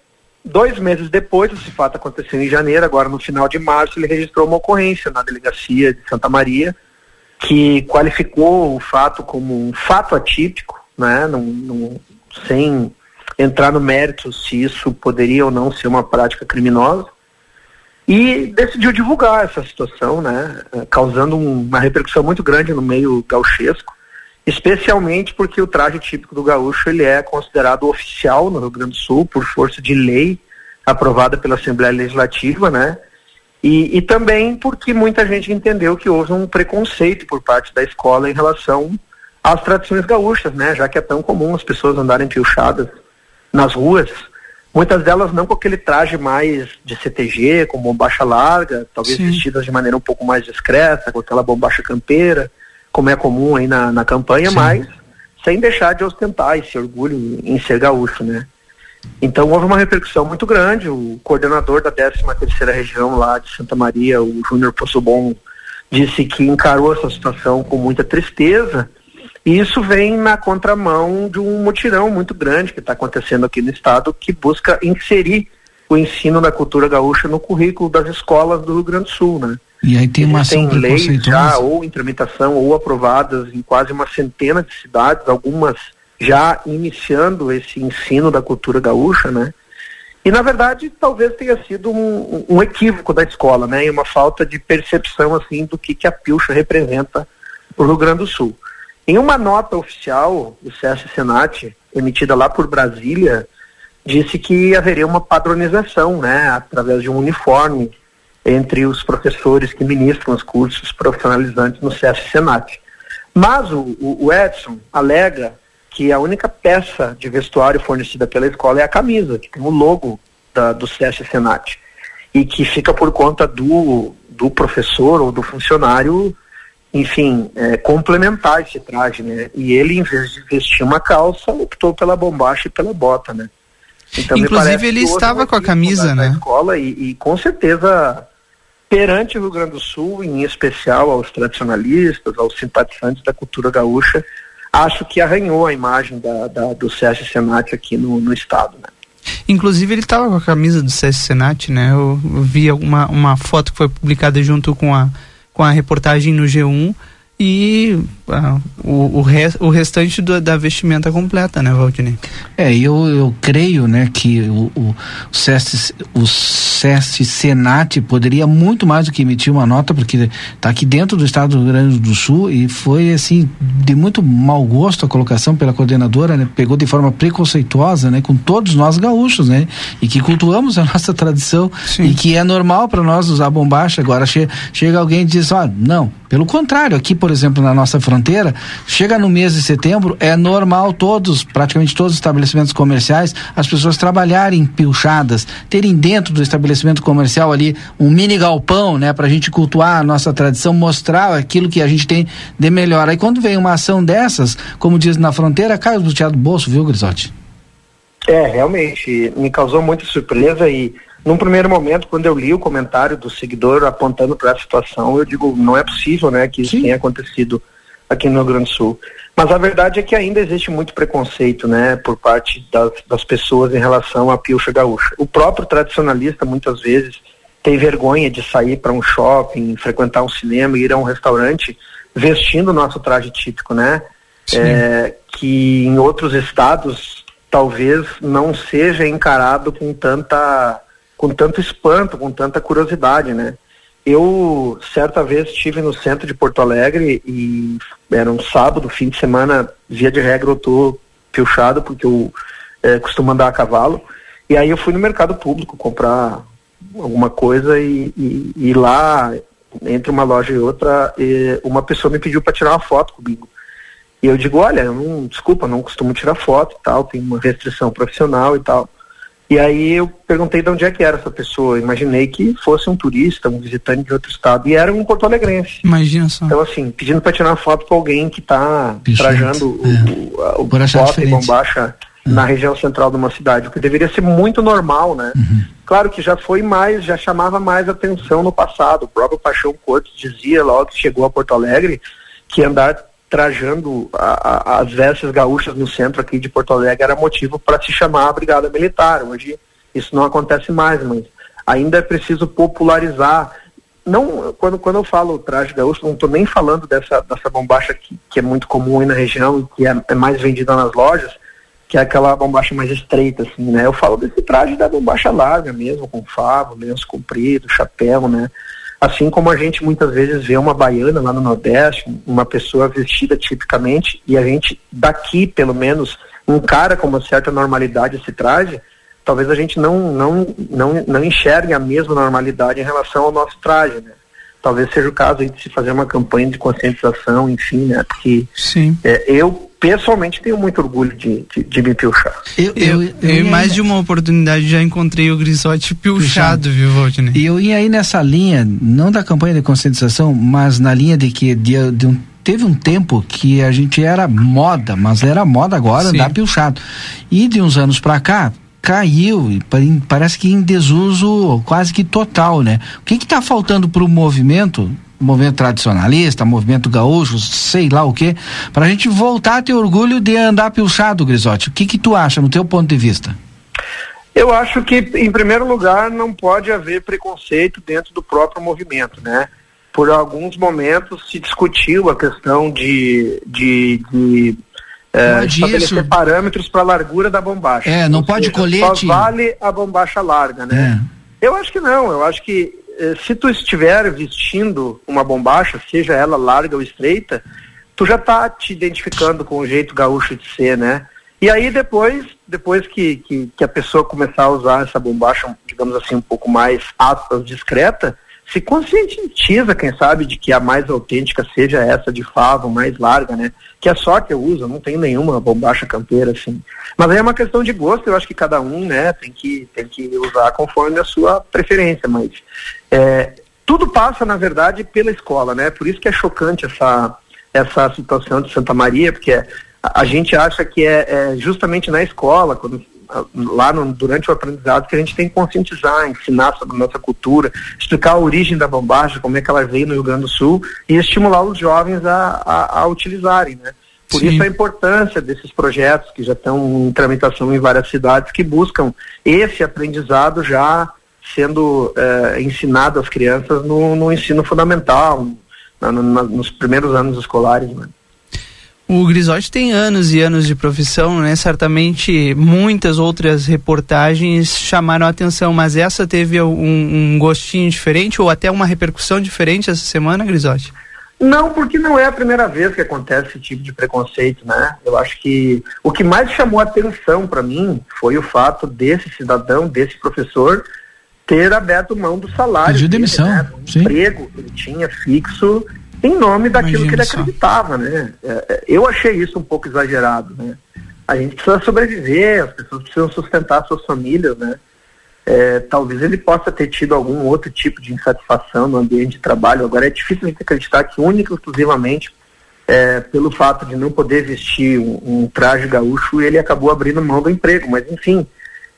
dois meses depois, esse fato aconteceu em janeiro, agora no final de março, ele registrou uma ocorrência na delegacia de Santa Maria, que qualificou o fato como um fato atípico, né, num, num, sem entrar no mérito se isso poderia ou não ser uma prática criminosa e decidiu divulgar essa situação, né, causando um, uma repercussão muito grande no meio gauchesco, especialmente porque o traje típico do gaúcho ele é considerado oficial no Rio Grande do Sul por força de lei aprovada pela Assembleia Legislativa, né, e, e também porque muita gente entendeu que houve um preconceito por parte da escola em relação às tradições gaúchas, né, já que é tão comum as pessoas andarem pilchadas nas ruas, muitas delas não com aquele traje mais de CTG, com bombacha larga, talvez Sim. vestidas de maneira um pouco mais discreta, com aquela bombacha campeira, como é comum aí na, na campanha, Sim. mas sem deixar de ostentar esse orgulho em ser gaúcho, né? Então houve uma repercussão muito grande. O coordenador da 13 terceira região lá de Santa Maria, o Júnior Possobon, disse que encarou essa situação com muita tristeza. E isso vem na contramão de um mutirão muito grande que está acontecendo aqui no estado, que busca inserir o ensino da cultura gaúcha no currículo das escolas do Rio Grande do Sul, né? E aí tem uma ação Tem leis já ou em tramitação ou aprovadas em quase uma centena de cidades, algumas já iniciando esse ensino da cultura gaúcha, né? E na verdade talvez tenha sido um, um equívoco da escola, né? E uma falta de percepção assim do que, que a Pilcha representa para o Rio Grande do Sul. Em uma nota oficial do CS Senat, emitida lá por Brasília, disse que haveria uma padronização, né, através de um uniforme entre os professores que ministram os cursos profissionalizantes no CS Senat. Mas o, o, Edson alega que a única peça de vestuário fornecida pela escola é a camisa, que tem o logo da, do CS Senat, e que fica por conta do, do professor ou do funcionário, enfim, é, complementar esse traje, né? E ele, em vez de vestir uma calça, optou pela bombacha e pela bota, né? Então, Inclusive, ele estava com a camisa, né? escola e, e com certeza perante o Rio Grande do Sul, em especial aos tradicionalistas, aos simpatizantes da cultura gaúcha, acho que arranhou a imagem da, da- do CS Senat aqui no, no estado. Né? Inclusive ele estava com a camisa do CS Senat, né? Eu, eu vi uma, uma foto que foi publicada junto com a, com a reportagem no G1 e ah, o, o, o restante do- da vestimenta completa, né, Valdinei? É, eu, eu creio, né, que o, o, SESC, o SESC Senat poderia muito mais do que emitir uma nota, porque está aqui dentro do estado do Rio Grande do Sul e foi, assim, de muito mau gosto a colocação pela coordenadora, né, pegou de forma preconceituosa, né, com todos nós gaúchos, né, e que cultuamos a nossa tradição e que é normal para nós usar bombacha. Agora che chega alguém e diz, ó, não, pelo contrário, aqui, por exemplo, na nossa fronteira, chega no mês de setembro, é normal todos, praticamente todos os estabelecimentos comerciais, as pessoas trabalharem pilchadas, terem dentro do estabelecimento comercial ali um mini galpão, né, pra gente cultuar a nossa tradição, mostrar aquilo que a gente tem de melhor. Aí quando vem uma ação dessas, como diz na fronteira, cai o do bolso, viu, Grisotti? É, realmente, me causou muita surpresa e num primeiro momento, quando eu li o comentário do seguidor apontando para a situação, eu digo, não é possível, né, que isso tenha acontecido aqui no Rio Grande do Sul. Mas a verdade é que ainda existe muito preconceito, né, por parte das, das pessoas em relação à pilcha gaúcha. O próprio tradicionalista, muitas vezes, tem vergonha de sair para um shopping, frequentar um cinema, ir a um restaurante vestindo o nosso traje típico, né? É, que em outros estados talvez não seja encarado com tanta com tanto espanto, com tanta curiosidade, né? Eu certa vez estive no centro de Porto Alegre e era um sábado, fim de semana, via de regra eu tô pilchado porque eu eh, costumo andar a cavalo. E aí eu fui no mercado público comprar alguma coisa e, e, e lá, entre uma loja e outra, eh, uma pessoa me pediu para tirar uma foto comigo. E eu digo, olha, eu não, desculpa, não costumo tirar foto e tal, tem uma restrição profissional e tal. E aí eu perguntei de onde é que era essa pessoa. Imaginei que fosse um turista, um visitante de outro estado. E era um porto-alegrense. Imagina só. Então, assim, pedindo para tirar uma foto com alguém que está trajando o, o, o bota e diferente. bombacha na região central de uma cidade, o que deveria ser muito normal, né? Claro que já foi mais, já chamava mais atenção no passado. O próprio Paixão Cortes dizia logo que chegou a Porto Alegre que andar trajando a- a- as vestes gaúchas no centro aqui de Porto Alegre era motivo para se chamar a Brigada Militar. Hoje isso não acontece mais, mas ainda é preciso popularizar. Não, quando, quando eu falo traje gaúcho, não estou nem falando dessa, dessa bombacha que, que é muito comum aí na região e que é, é mais vendida nas lojas, que é aquela bombacha mais estreita, assim, né? Eu falo desse traje da bombacha larga mesmo, com favo, lenço comprido, chapéu, né? Assim como a gente muitas vezes vê uma baiana lá no Nordeste, uma pessoa vestida tipicamente, e a gente daqui, pelo menos, encara com uma certa normalidade esse traje, talvez a gente não, não, não, não enxergue a mesma normalidade em relação ao nosso traje, né? Talvez seja o caso aí de se fazer uma campanha de conscientização, enfim, né? Porque Sim. é, eu, pessoalmente, tenho muito orgulho de, de, de me pilchar. Eu, Eu, em mais de uma oportunidade já encontrei o Grisote pilchado, viu, Valdinei? E eu ia aí nessa linha, não da campanha de conscientização, mas na linha de que de, de um teve um tempo que a gente era moda, mas era moda agora Sim. andar pilchado. E de uns anos pra cá, caiu e parece que em desuso quase que total, né? O que que tá faltando pro movimento, movimento tradicionalista, movimento gaúcho, sei lá o quê, pra gente voltar a ter orgulho de andar pilchado, Grisotti? O que que tu acha, no teu ponto de vista? Eu acho que, em primeiro lugar, não pode haver preconceito dentro do próprio movimento, né? Por alguns momentos se discutiu a questão de, de, de Pode estabelecer isso. parâmetros para a largura da bombacha. É, não Ou pode seja, colete- Só vale a bombacha larga, né? É. Eu acho que não, eu acho que eh, se tu estiver vestindo uma bombacha, seja ela larga ou estreita, tu já tá te identificando com o jeito gaúcho de ser, né? E aí depois, depois que, que, que a pessoa começar a usar essa bombacha, digamos assim, um pouco mais aspas, discreta, se conscientiza, quem sabe, de que a mais autêntica seja essa de favo, mais larga, né? Que é só que eu uso, não tenho nenhuma bombacha campeira, assim. Mas aí é uma questão de gosto, eu acho que cada um, né, tem que, tem que usar conforme a sua preferência, mas é, tudo passa, na verdade, pela escola, né? Por isso que é chocante essa, essa situação de Santa Maria, porque a, a gente acha que é, é justamente na escola, quando, lá no- durante o aprendizado, que a gente tem que conscientizar, ensinar sobre a nossa cultura, explicar a origem da bombacha, como é que ela veio no Rio Grande do Sul e estimular os jovens a, a, a utilizarem, né? Por Sim. isso a importância desses projetos que já estão em tramitação em várias cidades que buscam esse aprendizado já sendo eh, ensinado às crianças no, no ensino fundamental, na- na- nos primeiros anos escolares. Né? O Grisotti tem anos e anos de profissão, né? Certamente muitas outras reportagens chamaram a atenção, mas essa teve um, um gostinho diferente ou até uma repercussão diferente essa semana, Grisotti? Não, porque não é a primeira vez que acontece esse tipo de preconceito, né? Eu acho que o que mais chamou atenção para mim foi o fato desse cidadão, desse professor, ter aberto mão do salário. Pediu demissão, né? Do emprego que ele tinha fixo em nome daquilo Imagina que ele só. acreditava, né? É, é, Eu achei isso um pouco exagerado, né? A gente precisa sobreviver, as pessoas precisam sustentar suas famílias, né? É, talvez ele possa ter tido algum outro tipo de insatisfação no ambiente de trabalho. Agora é difícil a gente acreditar que única e exclusivamente é, pelo fato de não poder vestir um, um traje gaúcho, ele acabou abrindo mão do emprego. Mas enfim,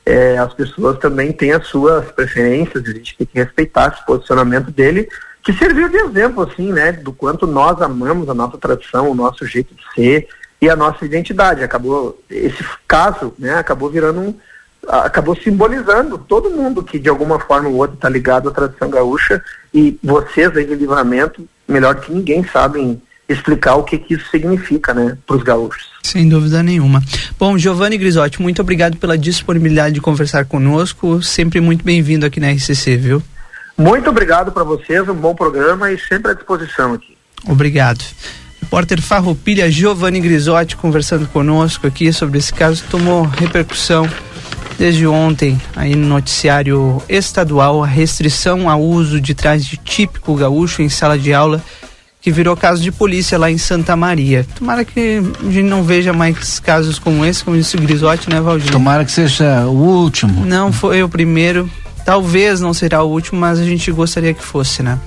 é, as pessoas também têm as suas preferências, a gente tem que respeitar esse posicionamento dele, que serviu de exemplo, assim, né, do quanto nós amamos a nossa tradição, o nosso jeito de ser e a nossa identidade. Acabou, esse caso, né, acabou virando um, acabou simbolizando todo mundo que de alguma forma ou outra está ligado à tradição gaúcha e vocês aí de livramento, melhor que ninguém, sabem explicar o que, que isso significa, né, para os gaúchos. Sem dúvida nenhuma. Bom, Giovanni Grisotti, muito obrigado pela disponibilidade de conversar conosco. Sempre muito bem-vindo aqui na RCC, viu? Muito obrigado para vocês, um bom programa e sempre à disposição aqui. Obrigado. Repórter Farroupilha Giovanni Grisotti conversando conosco aqui sobre esse caso que tomou repercussão desde ontem aí no noticiário estadual a restrição ao uso de traje típico gaúcho em sala de aula que virou caso de polícia lá em Santa Maria. Tomara que a gente não veja mais casos como esse, como disse o Grisotti, né, Valdir? Tomara que seja o último. Não foi o primeiro, talvez não será o último, mas a gente gostaria que fosse, né?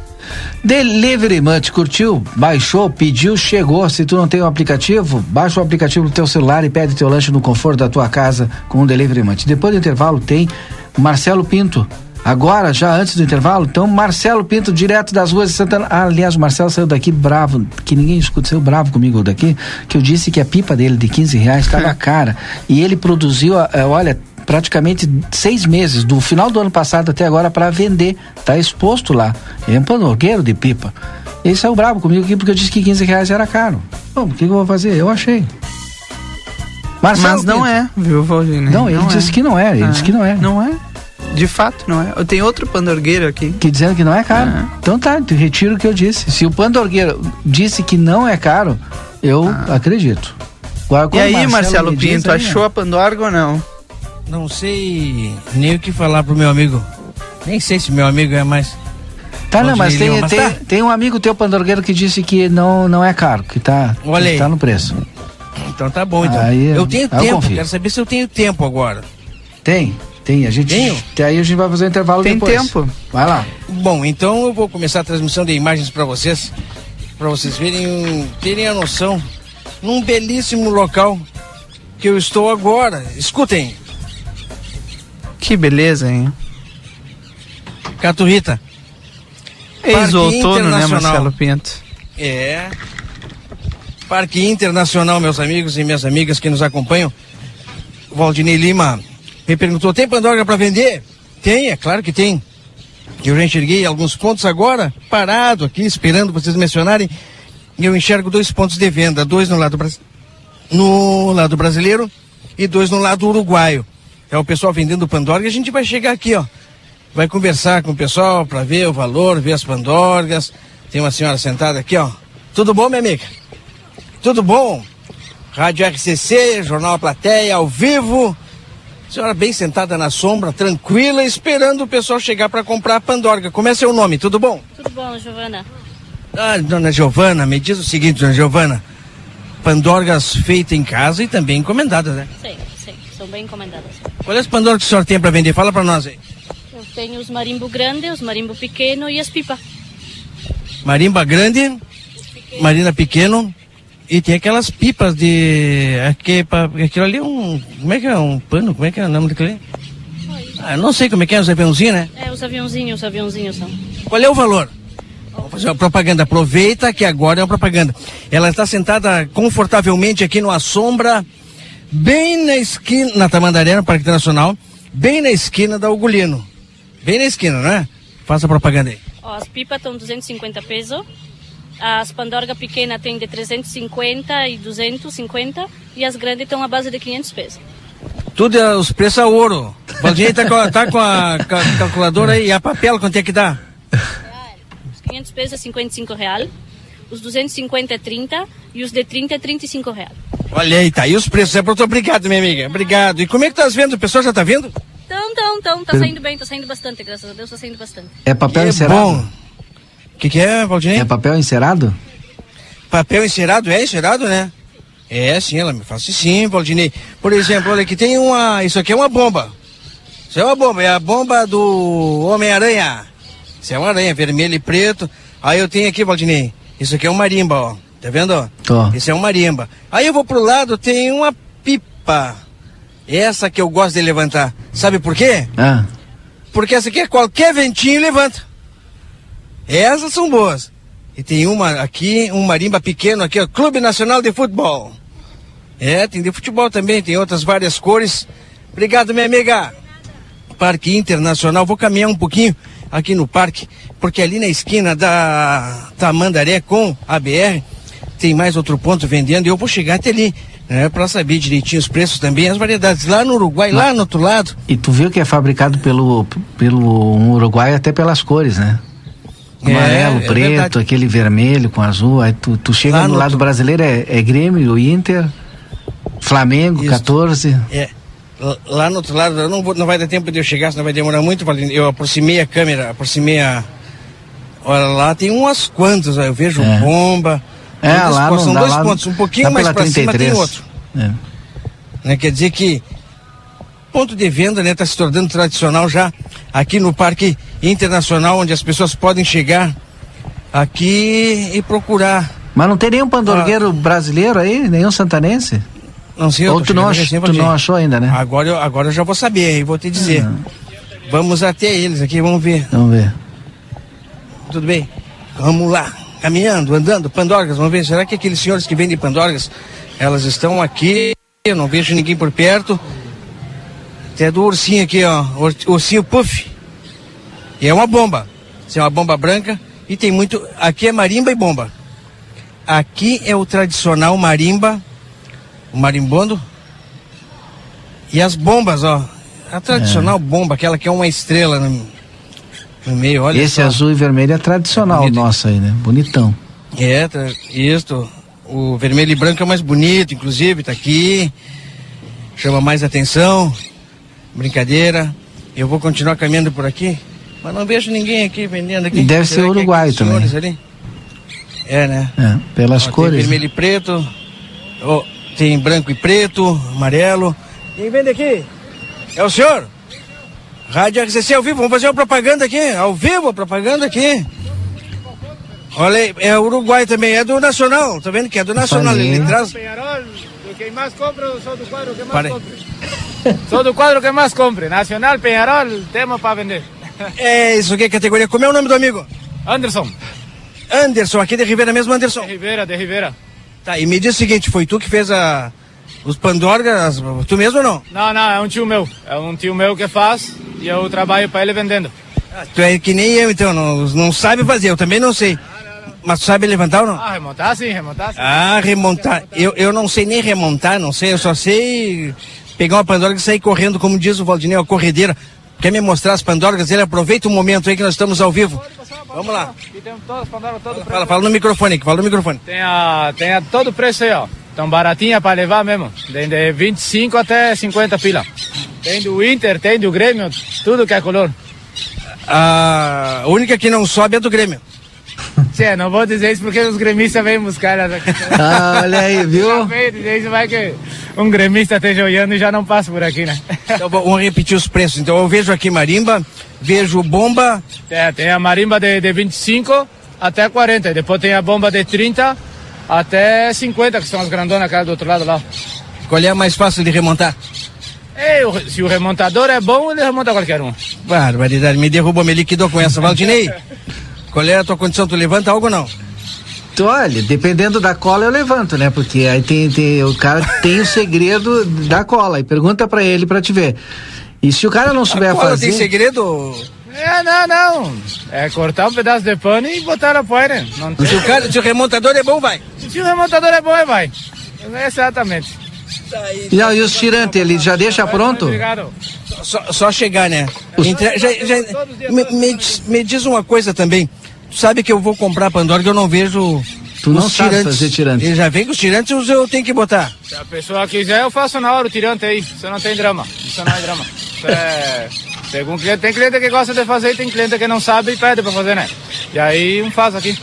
Delivery Munch, curtiu? Baixou, pediu, chegou. Se tu não tem o aplicativo, baixa o aplicativo no teu celular e pede teu lanche no conforto da tua casa com o Delivery Munch. Depois do intervalo tem Marcelo Pinto. Agora, já antes do intervalo, então Marcelo Pinto, direto das ruas de Santana. Ah, aliás, o Marcelo saiu daqui bravo, que ninguém escuta, saiu bravo comigo daqui, que eu disse que a pipa dele de 15 reais estava cara. E ele produziu, olha, praticamente seis meses, do final do ano passado até agora, para vender. Tá exposto lá. É um panogueiro de pipa. Ele saiu bravo comigo aqui porque eu disse que 15 reais era caro. Bom, o que, que eu vou fazer? Eu achei. Marcelo Mas não Pinto. é, viu, Valdir? né? Não, ele disse que não é, ele Ah, disse que não é. Não é? De fato, não é. Eu tenho outro pandorgueiro aqui. Que dizendo que não é caro. Então tá, retiro o que eu disse. Se o Pandorgueiro disse que não é caro, eu acredito. Agora, E aí, Marcelo, diz, Pinto, aí, achou a Pandorga ou não? Não sei nem o que falar pro meu amigo. Nem sei se meu amigo é mais. Tá, não, mas tem, mas tem, tá. tem um amigo teu pandorgueiro que disse que não, não é caro, que tá, Olha que tá no preço. Então tá bom, então. Aí, eu tenho aí eu tempo, confio. quero saber se eu tenho tempo agora. Tem, tem. A gente. Tenho? Aí a gente vai fazer o intervalo Tem depois. tempo? Vai lá. Bom, então eu vou começar a transmissão de imagens para vocês, para vocês verem, terem a noção, num belíssimo local que eu estou agora. Escutem. Que beleza, hein? Caturrita. Ex-outono, né, Marcelo Pinto? É. Parque Internacional, meus amigos e minhas amigas que nos acompanham. Valdinei Lima me perguntou: tem Pandorga para vender? Tem, é claro que tem. Eu já enxerguei alguns pontos agora, parado aqui, esperando vocês mencionarem. E eu enxergo dois pontos de venda: dois no lado, no lado brasileiro e dois no lado uruguaio. É o pessoal vendendo Pandorga e a gente vai chegar aqui, ó. Vai conversar com o pessoal para ver o valor, ver as Pandorgas. Tem uma senhora sentada aqui, ó. Tudo bom, minha amiga? Tudo bom? Rádio RCC, Jornal A Plateia, ao vivo. Senhora bem sentada na sombra, tranquila, esperando o pessoal chegar para comprar a Pandorga. Como é seu nome? Tudo bom? Tudo bom, Giovana? Ah, dona Giovana, me diz o seguinte, dona Giovana. Pandorgas feitas em casa e também encomendadas, né? Sim, sim, são bem encomendadas. Qual é as Pandorgas que o senhor tem para vender? Fala para nós aí. Eu tenho os marimbo grande, os marimbo pequeno e as pipas. Marimba grande, marina pequeno e tem aquelas pipas de. Aquilo ali é um. Como é que é? Um pano? Como é que é o nome daquele? Ah, não sei como é que é, os aviãozinhos, né? É, os aviãozinhos, os aviãozinhos são. Qual é o valor? Vamos fazer uma propaganda. Aproveita que agora é uma propaganda. Ela está sentada confortavelmente aqui numa sombra, bem na esquina, na Tamandaré, no Parque Internacional, bem na esquina da Ugolino. Bem na esquina, né? Faça a propaganda aí. Ó, as pipas estão 250 pesos. As pandorga pequena tem de 350 e 250 e as grandes estão à base de 500 pesos. Tudo é os preços a ouro. O Valdinei tá com, a- tá com a ca- calculadora aí. E a papel, quanto é que dá? Os 500 pesos é 55 real, os 250 é 30 e os de 30 é 35 real. Olha aí, tá aí os preços. É muito obrigado, minha amiga. Obrigado. E como é que tá vendo? O pessoal já tá vendo? Então, então, então, tá saindo bem, tá saindo bastante, graças a Deus, tá saindo bastante. É papel Que encerado? bom. O que, que é, Valdinei? É papel encerado? Papel encerado, é encerado, né? É, sim, ela me faz sim, Valdinei. Por exemplo, olha aqui, tem uma. Isso aqui é uma bomba. Isso é uma bomba, é a bomba do Homem-Aranha. Isso é uma aranha, vermelho e preto. Aí eu tenho aqui, Valdinei. Isso aqui é um marimba, ó. Tá vendo? ó? Tô. Esse é um marimba. Aí eu vou pro lado, tem uma pipa. Essa que eu gosto de levantar. Sabe por quê? Ah, Porque essa aqui é qualquer ventinho levanta. Essas são boas. E tem uma aqui, um marimba pequeno aqui, ó, Clube Nacional de Futebol. É, tem de futebol também, tem outras várias cores. Obrigado, minha amiga. Parque Internacional, vou caminhar um pouquinho aqui no parque, porque ali na esquina da Tamandaré com a BR tem mais outro ponto vendendo e eu vou chegar até ali, né, para saber direitinho os preços também, as variedades lá no Uruguai, lá no outro lado. e tu viu que é fabricado pelo, pelo um uruguaio até pelas cores, né? É, Amarelo, é preto, verdade. aquele vermelho com azul. Aí tu, tu chega Lá no no lado outro- brasileiro, é, é Grêmio, Inter, Flamengo, 14. É. Lá no outro lado, não, vou, não vai dar tempo de eu chegar, senão vai demorar muito. Eu aproximei a câmera, aproximei a. Olha lá, tem umas quantas, eu vejo É. bomba. É, lá pontos, não São dois lá- pontos, um pouquinho mais pela pra cima tem 33. outro. É. Né? Quer dizer que ponto de venda né, está se tornando tradicional já aqui no Parque Internacional, onde as pessoas podem chegar aqui e procurar. Mas não tem nenhum pandorgueiro brasileiro aí, nenhum santanense? Não sei, Ou tu não, ach- tu não achou ainda, né? Agora eu, agora eu já vou saber e vou te dizer. Vamos até eles aqui, vamos ver. Vamos ver. Tudo bem? Vamos lá. Caminhando, andando, pandorgas, vamos ver. Será que aqueles senhores que vendem pandorgas, elas estão aqui? Eu não vejo ninguém por perto. Tem do ursinho aqui, ó. ur- Ursinho puff. E é uma bomba. Isso é uma bomba branca. E tem muito. Aqui é marimba e bomba. Aqui é o tradicional marimba. O marimbondo. E as bombas, ó. A tradicional bomba, aquela que é uma estrela no, no meio, olha Esse só. azul e vermelho é tradicional nosso aí, né? Bonitão. É, tá, isso. O vermelho e branco é mais bonito, inclusive, tá aqui. Chama mais atenção. Brincadeira. Eu vou continuar caminhando por aqui, mas não vejo ninguém aqui vendendo aqui. Deve Será ser que é também. ali? É, né? É, pelas Ó, cores. Tem vermelho e preto. Ó, tem branco e preto, amarelo. Quem vende aqui? É o senhor? Rádio RCC ao vivo, vamos fazer uma propaganda aqui, ao vivo, a propaganda aqui. Olha aí, é Uruguai também, é do Nacional, tá vendo que é do Nacional, Falei. ele traz... Penharol, do que mais compra, sou do quadro que mais Pare. compra. Sou do quadro que mais compra. Nacional, Penharol, temos para vender. É isso aqui, categoria. Como é o nome do amigo? Anderson. Anderson, aqui de Ribeira mesmo, Anderson. De Ribeira, de Ribeira. Tá, e me diz o seguinte, foi tu que fez a... Os pandorgas, tu mesmo ou não? Não, não, é um tio meu. É um tio meu que faz e eu trabalho para ele vendendo. Tu é que nem eu, então, não, não sabe fazer, eu também não sei. Mas tu sabe levantar ou não? Ah, remontar sim, remontar sim. Ah, remontar. Eu, eu não sei nem remontar, não sei, eu só sei pegar uma pandorga e sair correndo, como diz o Valdinei, a corredeira. Quer me mostrar as pandorgas? Ele aproveita o momento aí que nós estamos ao vivo. Vamos lá. Aqui temos todas as pandorgas, todo preço. Fala, fala no microfone aqui, fala no microfone. Tem, a, tem a todo preço aí, ó. Tão baratinha para levar mesmo. Tem de 25 até 50 pila. Tem do Inter, tem do Grêmio, tudo que é color. A única que não sobe é do Grêmio. Tchê, não vou dizer isso porque os gremistas vêm buscar aqui. Ah, olha aí, viu? Não veio dizer isso, vai que um gremista esteja olhando e já não passa por aqui, né? Então vou- vamos repetir os preços. Então eu vejo aqui marimba, vejo bomba. Tem, tem a marimba de, de 25 até 40. e Depois tem a bomba de 30 até 50, que são as grandonas aquela do outro lado lá. Qual é a mais fácil de remontar? Ei, o- se o remontador é bom, ele remonta qualquer um. Barbaridade, me derrubou, me liquidou com essa. Valdinei, qual é a tua condição? Tu levanta algo ou não? Tu, olha, dependendo da cola eu levanto, né? Porque aí tem, tem o cara tem o segredo da cola e pergunta pra ele pra te ver. E se o cara não souber A cola fazer, tem segredo? É, não, não. É cortar um pedaço de pano e botar na poeira. Não tem... Se o, cara, se o remontador é bom, vai. Se o remontador é bom, é vai. Exatamente. e, e os tirantes, ele já deixa pronto? Obrigado. Só, só chegar, né? Entre- já- já- me, me diz- me diz uma coisa também. Tu sabe que eu vou comprar Pandora que eu não vejo. Tu não os sabe tirantes. fazer tirante. Ele já vem com os tirantes, eu tenho que botar. Se a pessoa quiser, eu faço na hora o tirante aí. Isso não tem drama. Isso não é drama. Isso é. Segundo cliente, tem cliente que gosta de fazer e tem cliente que não sabe e pede pra fazer, né? E aí um faz aqui.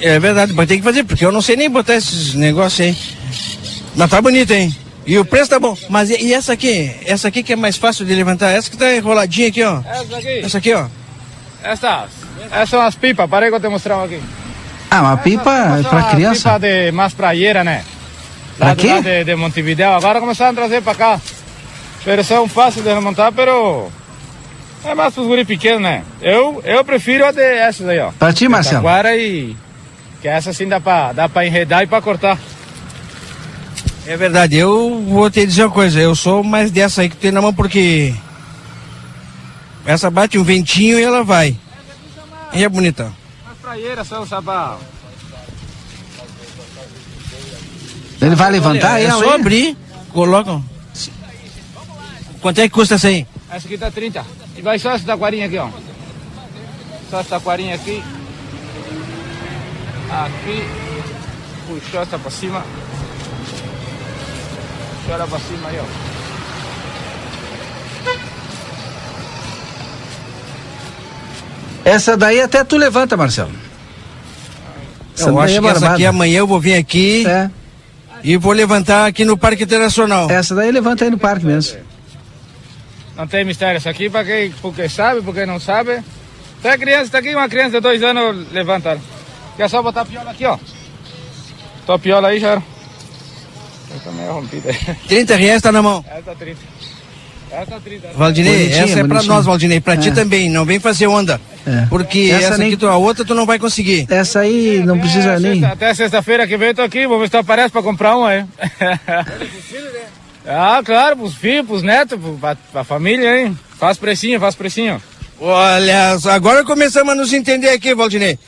É verdade, mas tem que fazer, porque eu não sei nem botar esses negócios aí. Mas tá bonito, hein? E o preço tá bom. Mas e, e essa aqui? Essa aqui que é mais fácil de levantar? Essa que tá enroladinha aqui, ó. Essa aqui. Essa aqui, ó. Essas. Essas são as pipas. Parei que eu te mostrar aqui. Ah, uma pipa é pra Uma criança. Pipa de mais praieira, né? Pra Lá lado de, de Montevideo. Agora começaram a trazer pra cá. Versão fácil de remontar, pero é mais pros guri pequenos, né? Eu, eu prefiro a de essas aí, ó. Pra ti, Marcelo? Agora e que essa assim dá pra, dá pra enredar e pra cortar. É verdade, eu vou te dizer uma coisa, eu sou mais dessa aí que tem na mão porque essa bate um ventinho e ela vai. E é bonita. As praieiras são só pra... Ele vai levantar Olha, é só abrir, coloca. Quanto é que custa essa aí? Essa aqui tá 30. E vai só essa taquarinha aqui, ó. Só essa taquarinha aqui. Aqui. Puxou essa pra cima. Puxou ela pra cima aí, ó. Essa daí até tu levanta, Marcelo. Essa Eu acho é que essa aqui amanhã eu vou vir aqui e vou levantar aqui no Parque Internacional. Essa daí levanta aí no parque mesmo. Não tem mistério. Isso aqui pra quem porque sabe, porque não sabe. Até criança, tá aqui uma criança de dois anos, levanta ela. Que é só botar a piola aqui, ó. Tô a piola aí já era. Essa meio rompida. 30 reais tá na mão. Essa 30. Essa 30. Valdinei, Bonitinha, essa é pra bonitinha. nós, Valdinei. Pra ti É. também, não vem fazer onda. É. Porque Essa essa, nem- aqui, tu- a outra tu não vai conseguir. Essa aí não precisa É, nem. sexta- até sexta-feira que vem eu tô aqui, vou ver se tu aparece pra comprar uma aí. ah, claro, pros filhos, pros netos, pra, pra família, hein? Faz precinho, faz precinho. Olha, agora começamos a nos entender aqui, Valdinei.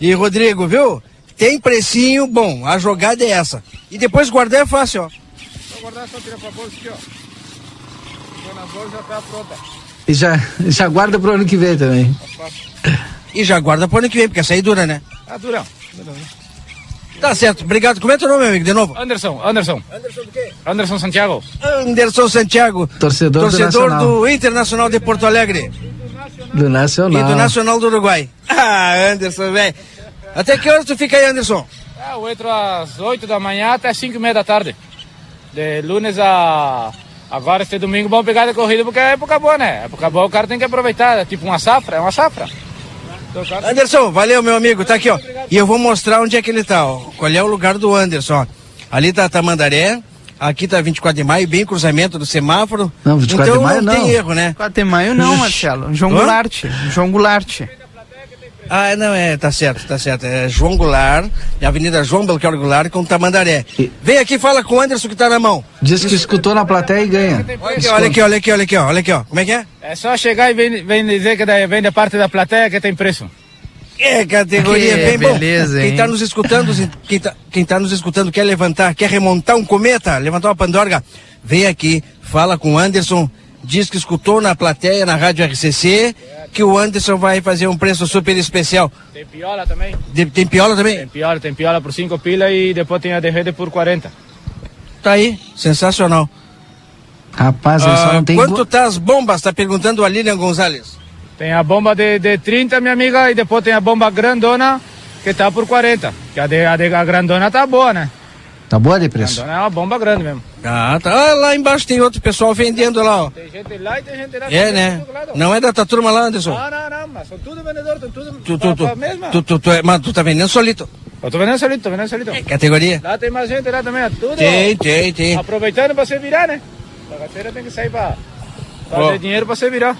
E Rodrigo, viu? Tem precinho bom, a jogada é essa. E depois guardar é fácil, ó. Vou guardar só tirar pra bolsa aqui, ó. Já tá pronta. E já, já guarda pro ano que vem também. E já guarda pro ano que vem, porque essa aí dura, né? Ah, durão. durão. Tá certo, obrigado. Como é teu nome, meu amigo, de novo? Anderson, Anderson. Anderson do quê? Anderson Santiago. Anderson Santiago, Torcedor, torcedor do Nacional. do Internacional de Porto Alegre Do Nacional. e do Nacional do Uruguai. Ah, Anderson, velho. Até que horas tu fica aí, Anderson? É, eu entro às 8 da manhã até 5 e meia da tarde. De lunes a. Agora, este domingo, vamos pegar de corrida porque é época boa, né? Época boa, o cara tem que aproveitar. É tipo uma safra, é uma safra. Anderson, valeu, meu amigo. Tá aqui, ó. E eu vou mostrar onde é que ele tá, ó. Qual é o lugar do Anderson, ó. Ali tá Tamandaré. Aqui tá 24 de maio, bem cruzamento do semáforo. Não, 24 então, de maio não não. tem erro, né? 4 de maio não, Marcelo. João Hã? Goulart. João Goulart. Ah, não, é, tá certo, tá certo. É João Goulart, é Avenida João Belchior Goulart com Tamandaré. Vem aqui, fala com o Anderson que tá na mão. Diz que escutou na plateia e ganha. Olha aqui, olha aqui, olha aqui, olha aqui, ó, olha aqui, ó. Como é que é? É só chegar e vem, vem dizer que daí vem da parte da plateia que tem preço. É, categoria Que bem bom. beleza, Quem hein? tá nos escutando, quem tá, quem tá nos escutando quer levantar, quer remontar um cometa, levantar uma pandorga, vem aqui, fala com o Anderson, diz que escutou na plateia, na rádio RCC, que o Anderson vai fazer um preço super especial. Tem piola também? De- tem piola também? Tem piola, tem piola por 5 pila e depois tem a de rede por 40. Tá aí, sensacional. Rapaz, só Ah, não tem. quanto tá as bombas? Tá perguntando a Lilian Gonzalez. Tem a bomba de, de 30, minha amiga, e depois tem a bomba grandona, que tá por 40. Que a, de, a, de, a grandona tá boa, né? Tá boa de preço? Grandona é uma bomba grande mesmo. Ah, tá. Ah, lá embaixo tem outro pessoal vendendo lá, ó. Tem gente lá e tem gente lá. É, né? lado. Não é da tua turma lá, Anderson? Não, não, não, mas são tudo vendedores, são tudo Tu, pra- tu, tu, pra mesma. tu, tu, tu, é- mas tu tá vendendo solito. Eu tô vendendo solito, tô vendendo solito. Categoria? Lá tem mais gente lá também, ó, tudo. Tem, tem, tem. Aproveitando pra você virar, né? A bagaceira tem que sair pra fazer Ó. dinheiro pra você virar.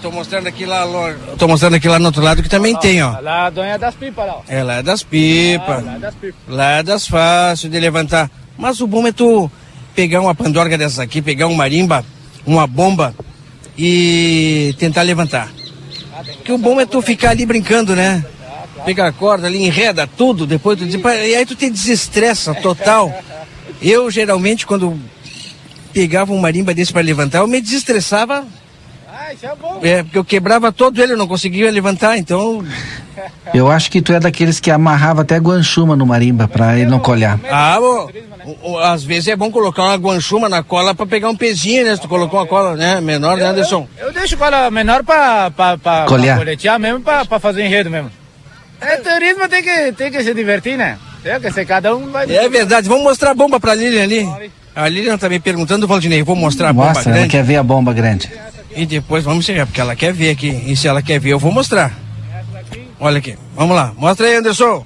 Tô mostrando aqui lá, tô mostrando aqui lá no outro lado que também tem, ó. Lá a donha das pipas lá, ó. É lá é das pipas. Ah, lá das pipas. Lá é das fáceis de levantar. Mas o bom é tu pegar uma pandorga dessas aqui, pegar um marimba, uma bomba e tentar levantar. Porque o bom é tu ficar ali brincando, né? Pega a corda ali, enreda tudo, depois tu e aí tu te desestressa total. Eu geralmente quando pegava um marimba desse para levantar, eu me desestressava. Ah, isso é bom. É, porque eu quebrava todo ele, eu não conseguia levantar, então. Eu acho que tu é daqueles que amarrava até guanchuma no marimba pra ele não colhar. Ah, bom, às vezes é bom colocar uma guanchuma na cola para pegar um pezinho, né? Se tu colocou uma cola né, menor, né, Anderson? Eu deixo cola menor pra coletear mesmo, pra, pra fazer enredo mesmo. É, turismo tem que, tem que se divertir, né? Tem que ser cada um vai... É verdade, vamos mostrar a bomba pra Lilian ali. A Lilian tá me perguntando, Valdinei, vou mostrar a bomba Mostra, ela grande. quer ver a bomba grande. E depois vamos chegar, porque ela quer ver aqui. E se ela quer ver, eu vou mostrar. Olha aqui, vamos lá. Mostra aí, Anderson.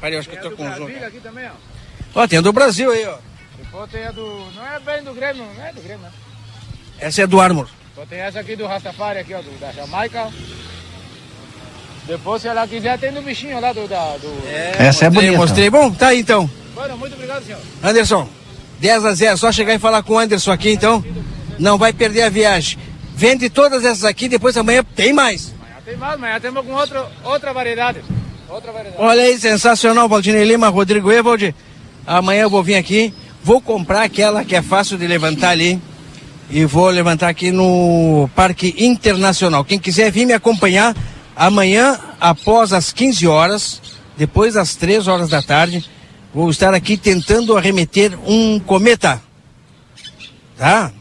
Peraí, eu acho que eu tô com um zoom. Ó. Tem a do Brasil aí, ó. Depois tem a do... Não é bem do Grêmio, não é do Grêmio, né? Essa é do Armor. Depois tem essa aqui do Rastafari, aqui, ó, do, da Jamaica. Depois, se ela quiser, tem do bichinho lá do... Da, do... Essa é mostrei, bonita. Mostrei. Bom, tá aí então. Bueno, muito obrigado, senhor. Anderson, 10 a 0, só chegar e falar com o Anderson aqui então. Não vai perder a viagem. Vende todas essas aqui, depois amanhã tem mais. Tem mais, mas já temos com outro, outra variedade. Outra variedade. Olha aí, sensacional, Valdinei Lima, Rodrigo Evald. Amanhã eu vou vir aqui, vou comprar aquela que é fácil de levantar ali. E vou levantar aqui no Parque Internacional. Quem quiser vir me acompanhar, amanhã, após as 15 horas, depois das 3 horas da tarde, vou estar aqui tentando arremeter um cometa. Tá?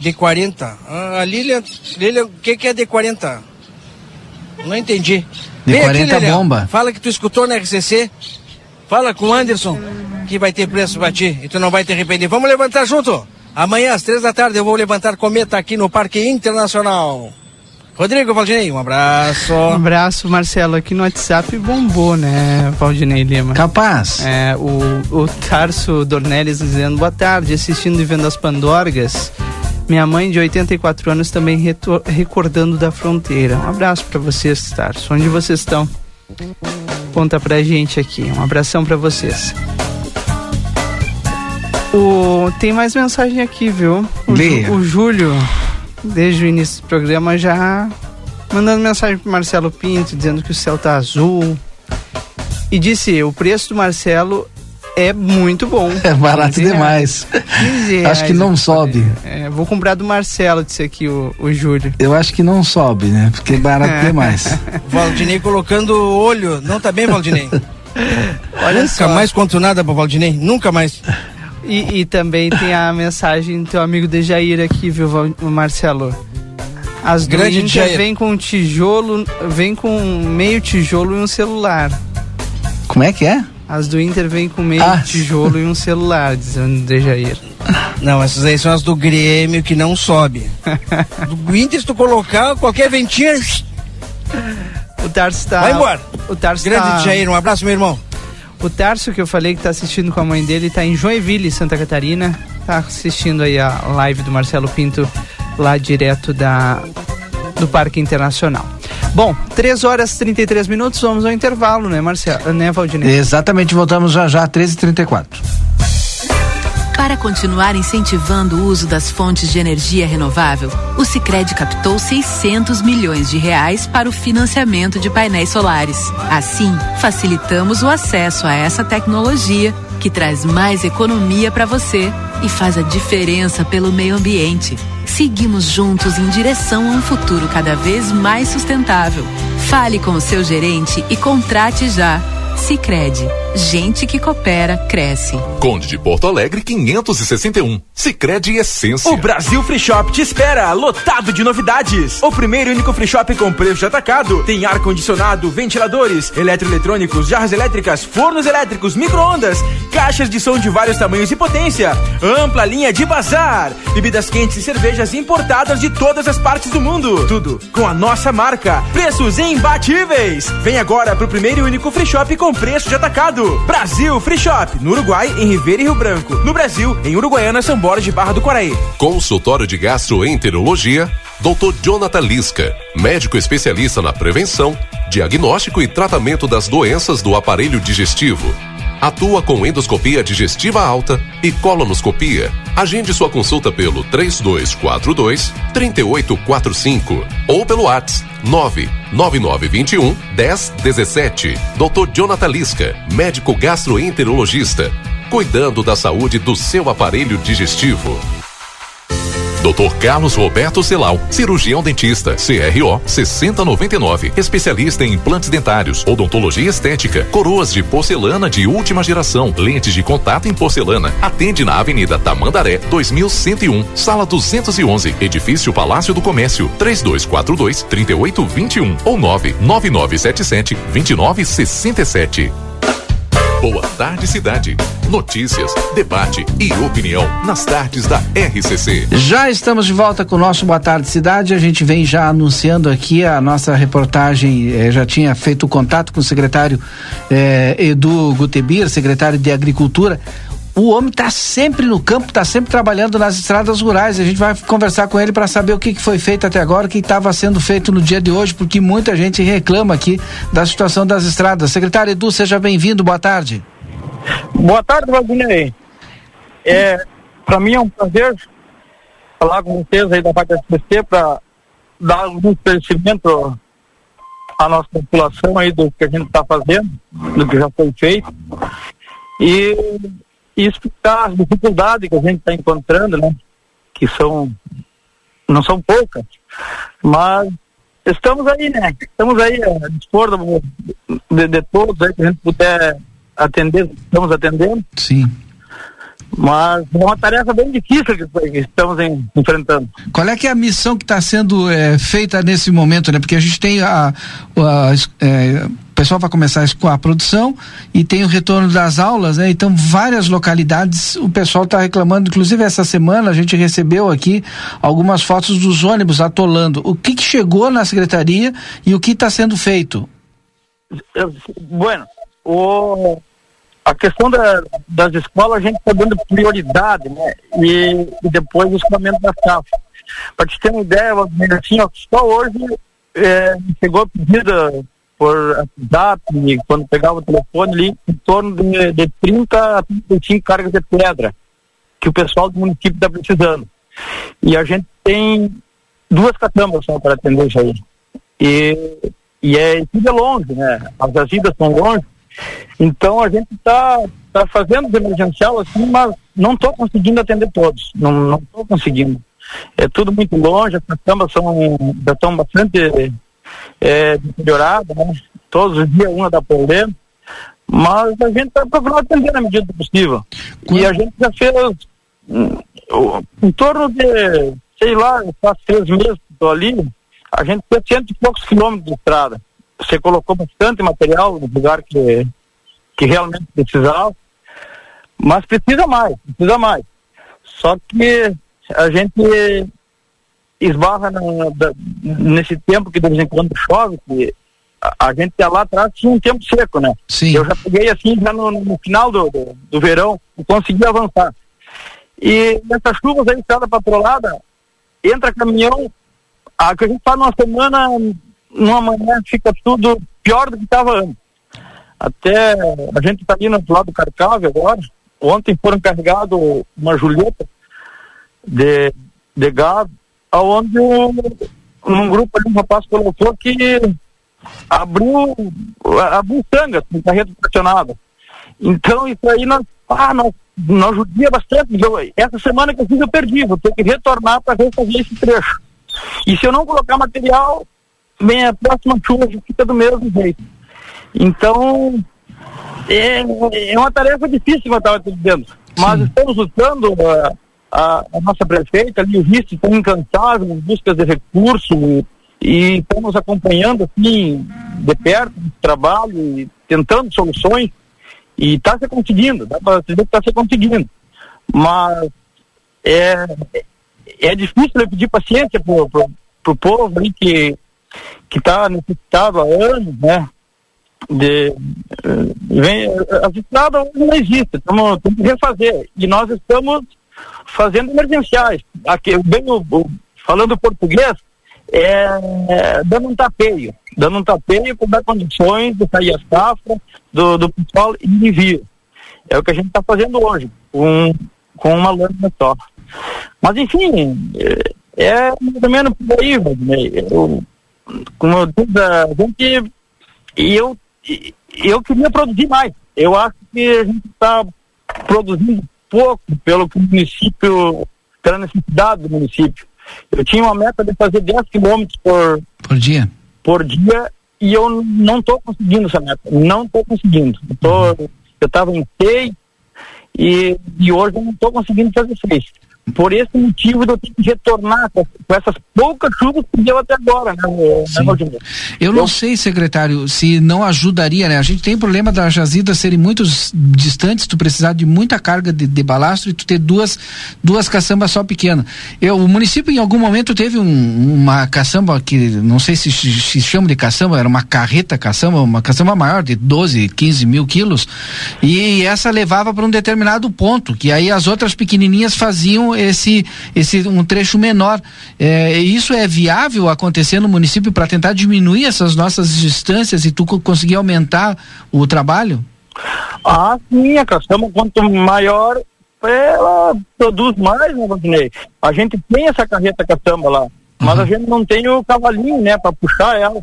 D40. Ah, a Lilian, Lilian, o que, que é D40? Não entendi. Vem aqui, D40 Lilian. bomba. Fala que tu escutou na RCC. Fala com o Anderson, que vai ter preço pra ti e tu não vai te arrepender. Vamos levantar junto. Amanhã, às três da tarde, eu vou levantar cometa aqui no Parque Internacional. Rodrigo Valdinei, um abraço. Um abraço, Marcelo. Aqui no WhatsApp bombou, né, Valdinei Lima? Capaz. É, o, o Tarso Dornelles dizendo, boa tarde, assistindo e vendo as Pandorgas. Minha mãe de 84 anos também retor- recordando da fronteira. Um abraço pra vocês, Tarso. Onde vocês estão? Conta pra gente aqui. Um abração pra vocês. O, tem mais mensagem aqui, viu? O. Ju- o Júlio, desde o início do programa, já mandando mensagem pro Marcelo Pinto, dizendo que o céu tá azul. E disse, o preço do Marcelo é muito bom. É barato 15 demais. reais. Acho que não sobe. É, vou comprar do Marcelo, disse aqui o, o Júlio. Eu acho que não sobe, né? Porque é barato demais. Valdinei colocando o olho. Não tá bem, Valdinei? Olha Nunca só. mais conto nada pro Valdinei. Nunca mais. E, e também tem a mensagem do teu amigo Dejair aqui, viu, Marcelo? As do Grande Inter Dejair. vem com tijolo, vem com meio tijolo e um celular. Como é que é? As do Inter vem com meio Ah. tijolo e um celular, dizendo o Dejair. Não, essas aí são as do Grêmio que não sobe. Do Inter, se tu colocar qualquer ventinha, O Tarso tá. Vai embora. O Tarso Grande tá. Jair, um abraço, meu irmão. O Tarso, que eu falei que tá assistindo com a mãe dele, tá em Joinville, Santa Catarina. Tá assistindo aí a live do Marcelo Pinto, lá direto da do Parque Internacional. Bom, 3 horas e 33 minutos, vamos ao intervalo, né, Marcelo? Né, Valdinei? Exatamente, voltamos já já, 13h34. Para continuar incentivando o uso das fontes de energia renovável, o Sicredi captou 600 milhões de reais para o financiamento de painéis solares. Assim, facilitamos o acesso a essa tecnologia que traz mais economia para você e faz a diferença pelo meio ambiente. Seguimos juntos em direção a um futuro cada vez mais sustentável. Fale com o seu gerente e contrate já. Sicredi, gente que coopera cresce. Conde de Porto Alegre 561. Sicredi Essência. O Brasil Free Shop te espera, lotado de novidades. O primeiro e único free shop com preço de atacado. Tem ar condicionado, ventiladores, eletroeletrônicos, jarras elétricas, fornos elétricos, micro-ondas, caixas de som de vários tamanhos e potência, ampla linha de bazar, bebidas quentes e cervejas importadas de todas as partes do mundo. Tudo com a nossa marca. Preços imbatíveis. Vem agora pro primeiro e único free shop com preço de atacado. Brasil Free Shop, no Uruguai, em Ribeira e Rio Branco. No Brasil, em Uruguaiana, São Borja de Barra do Quaraí. Consultório de Gastroenterologia, Dr. Jonathan Lisca, médico especialista na prevenção, diagnóstico e tratamento das doenças do aparelho digestivo. Atua com endoscopia digestiva alta e colonoscopia. Agende sua consulta pelo 3242 3845 ou pelo WhatsApp 99921 1017. Dr. Jonathan Lisca, médico gastroenterologista, cuidando da saúde do seu aparelho digestivo. Dr. Carlos Roberto Celal, cirurgião dentista, CRO 6099, especialista em implantes dentários, odontologia estética, coroas de porcelana de última geração, lentes de contato em porcelana. Atende na Avenida Tamandaré, 2101, sala 211, edifício Palácio do Comércio, 3242 3821 ou 99977 2967. Boa tarde, cidade. Notícias, debate e opinião nas tardes da RCC. Já estamos de volta com o nosso Boa Tarde Cidade. A gente vem já anunciando aqui a nossa reportagem. Eh, já tinha feito contato com o secretário eh, Edu Gutebir, secretário de Agricultura. O homem está sempre no campo, está sempre trabalhando nas estradas rurais. A gente vai conversar com ele para saber o que, que foi feito até agora, o que estava sendo feito no dia de hoje, porque muita gente reclama aqui da situação das estradas. Secretário Edu, seja bem-vindo. Boa tarde. Boa tarde, Valdinei. É, para mim é um prazer falar com vocês aí da parte da SPC para dar algum esclarecimento à nossa população aí do que a gente está fazendo, do que já foi feito. E, e explicar as dificuldades que a gente está encontrando, né? Que são, não são poucas, mas estamos aí, né? Estamos aí a dispor do- de, de todos aí que a gente puder atender, estamos atendendo. Sim. Mas é uma tarefa bem difícil que, estamos em- enfrentando. Qual é que é a missão que está sendo eh, feita nesse momento, né? Porque a gente tem a, a- eh, o pessoal vai começar com a produção e tem o retorno das aulas, né? Então várias localidades o pessoal está reclamando. Inclusive essa semana a gente recebeu aqui algumas fotos dos ônibus atolando. O que, que chegou na secretaria e o que está sendo feito? Bueno, o, a questão da- das escolas a gente está dando prioridade, né? E, e depois o escoamento das safras. Para te ter uma ideia, assim, ó, só hoje é, chegou a pedida por e quando pegava o telefone ali, em torno de, de 30 a 35 cargas de pedra que o pessoal do município está precisando. E a gente tem duas caçambas só para atender isso aí. E, e é tudo é longe, né? As agendas são longe. Então a gente está tá fazendo emergencial assim, mas não estou conseguindo atender todos. Não estou conseguindo. É tudo muito longe, as caçambas são, já estão bastante é, deterioradas, né? Todos os dias uma dá problema. Mas a gente está procurando atender na medida do possível. E a gente já fez hum, em torno de, sei lá, faz três meses que estou ali, a gente fez cento e poucos quilômetros de estrada. Você colocou bastante material no lugar que, que realmente precisava, mas precisa mais, precisa mais. Só que a gente esbarra na- da- nesse tempo que de vez em quando chove, que a, a gente lá atrás tinha um tempo seco, né? Sim. Eu já peguei assim, já no, no final do, do, do verão, e consegui avançar. E nessas chuvas aí, estrada patrolada, entra caminhão, a que a gente faz numa semana, numa manhã fica tudo pior do que estava antes. Até a gente está ali no outro lado do Carcave agora. Ontem foram carregados uma Julieta de, de gado, aonde um, um grupo ali, um rapaz colocou que abriu, abriu tangas com carreta estacionada. Então isso aí nós, ah, nós, nós judia bastante. Eu, essa semana que eu fiz eu perdi, vou ter que retornar para refazer esse trecho. E se eu não colocar material, vem a próxima chuva fica do mesmo jeito. Então, é, é uma tarefa difícil, como eu estava te dizendo. Mas estamos lutando, a, a, a nossa prefeita ali, o vice, estão incansáveis em busca de recursos e, estamos acompanhando, assim, de perto o trabalho e tentando soluções e está se conseguindo, dá para dizer que está se conseguindo. Mas é, é difícil eu pedir paciência pro, pro, pro povo aí que que está necessitado há anos, né? De, eh, vem, as estradas hoje não temos que refazer. E nós estamos fazendo emergenciais. Aqui, bem falando português, é, é, dando um tapeio. Dando um tapeio para dar condições de sair a safra do, do pessoal e envio. É o que a gente está fazendo hoje, com, com uma lâmina só. Mas, enfim, é, é mais ou menos por aí, Valdinei. Como eu disse, a gente, eu, eu queria produzir mais. Eu acho que a gente está produzindo pouco pelo que o município, pela necessidade do município. Eu tinha uma meta de fazer 10 quilômetros por, Por dia? por dia e eu não estou conseguindo essa meta. Não estou conseguindo. Eu tô, eu estava em seis e, e hoje eu não estou conseguindo fazer seis. Por esse motivo eu tenho que retornar com, com essas poucas chuvas que deu até agora, né, né? Eu não sei, secretário, se não ajudaria, né? A gente tem o problema das jazidas serem muito distantes, tu precisar de muita carga de, de balastro e tu ter duas, duas caçambas só pequenas. Eu, o município em algum momento teve um- uma caçamba que, não sei se se se chama de caçamba, era uma carreta caçamba, uma caçamba maior de 12, 15 mil quilos, e essa levava para um determinado ponto, que aí as outras pequenininhas faziam esse, esse um trecho menor. É, isso é viável acontecer no município para tentar diminuir essas nossas distâncias e tu co- conseguir aumentar o trabalho? Ah, sim, a caçamba quanto maior, ela produz mais, né? A gente tem essa carreta caçamba lá, mas a gente não tem o cavalinho, né, para puxar ela.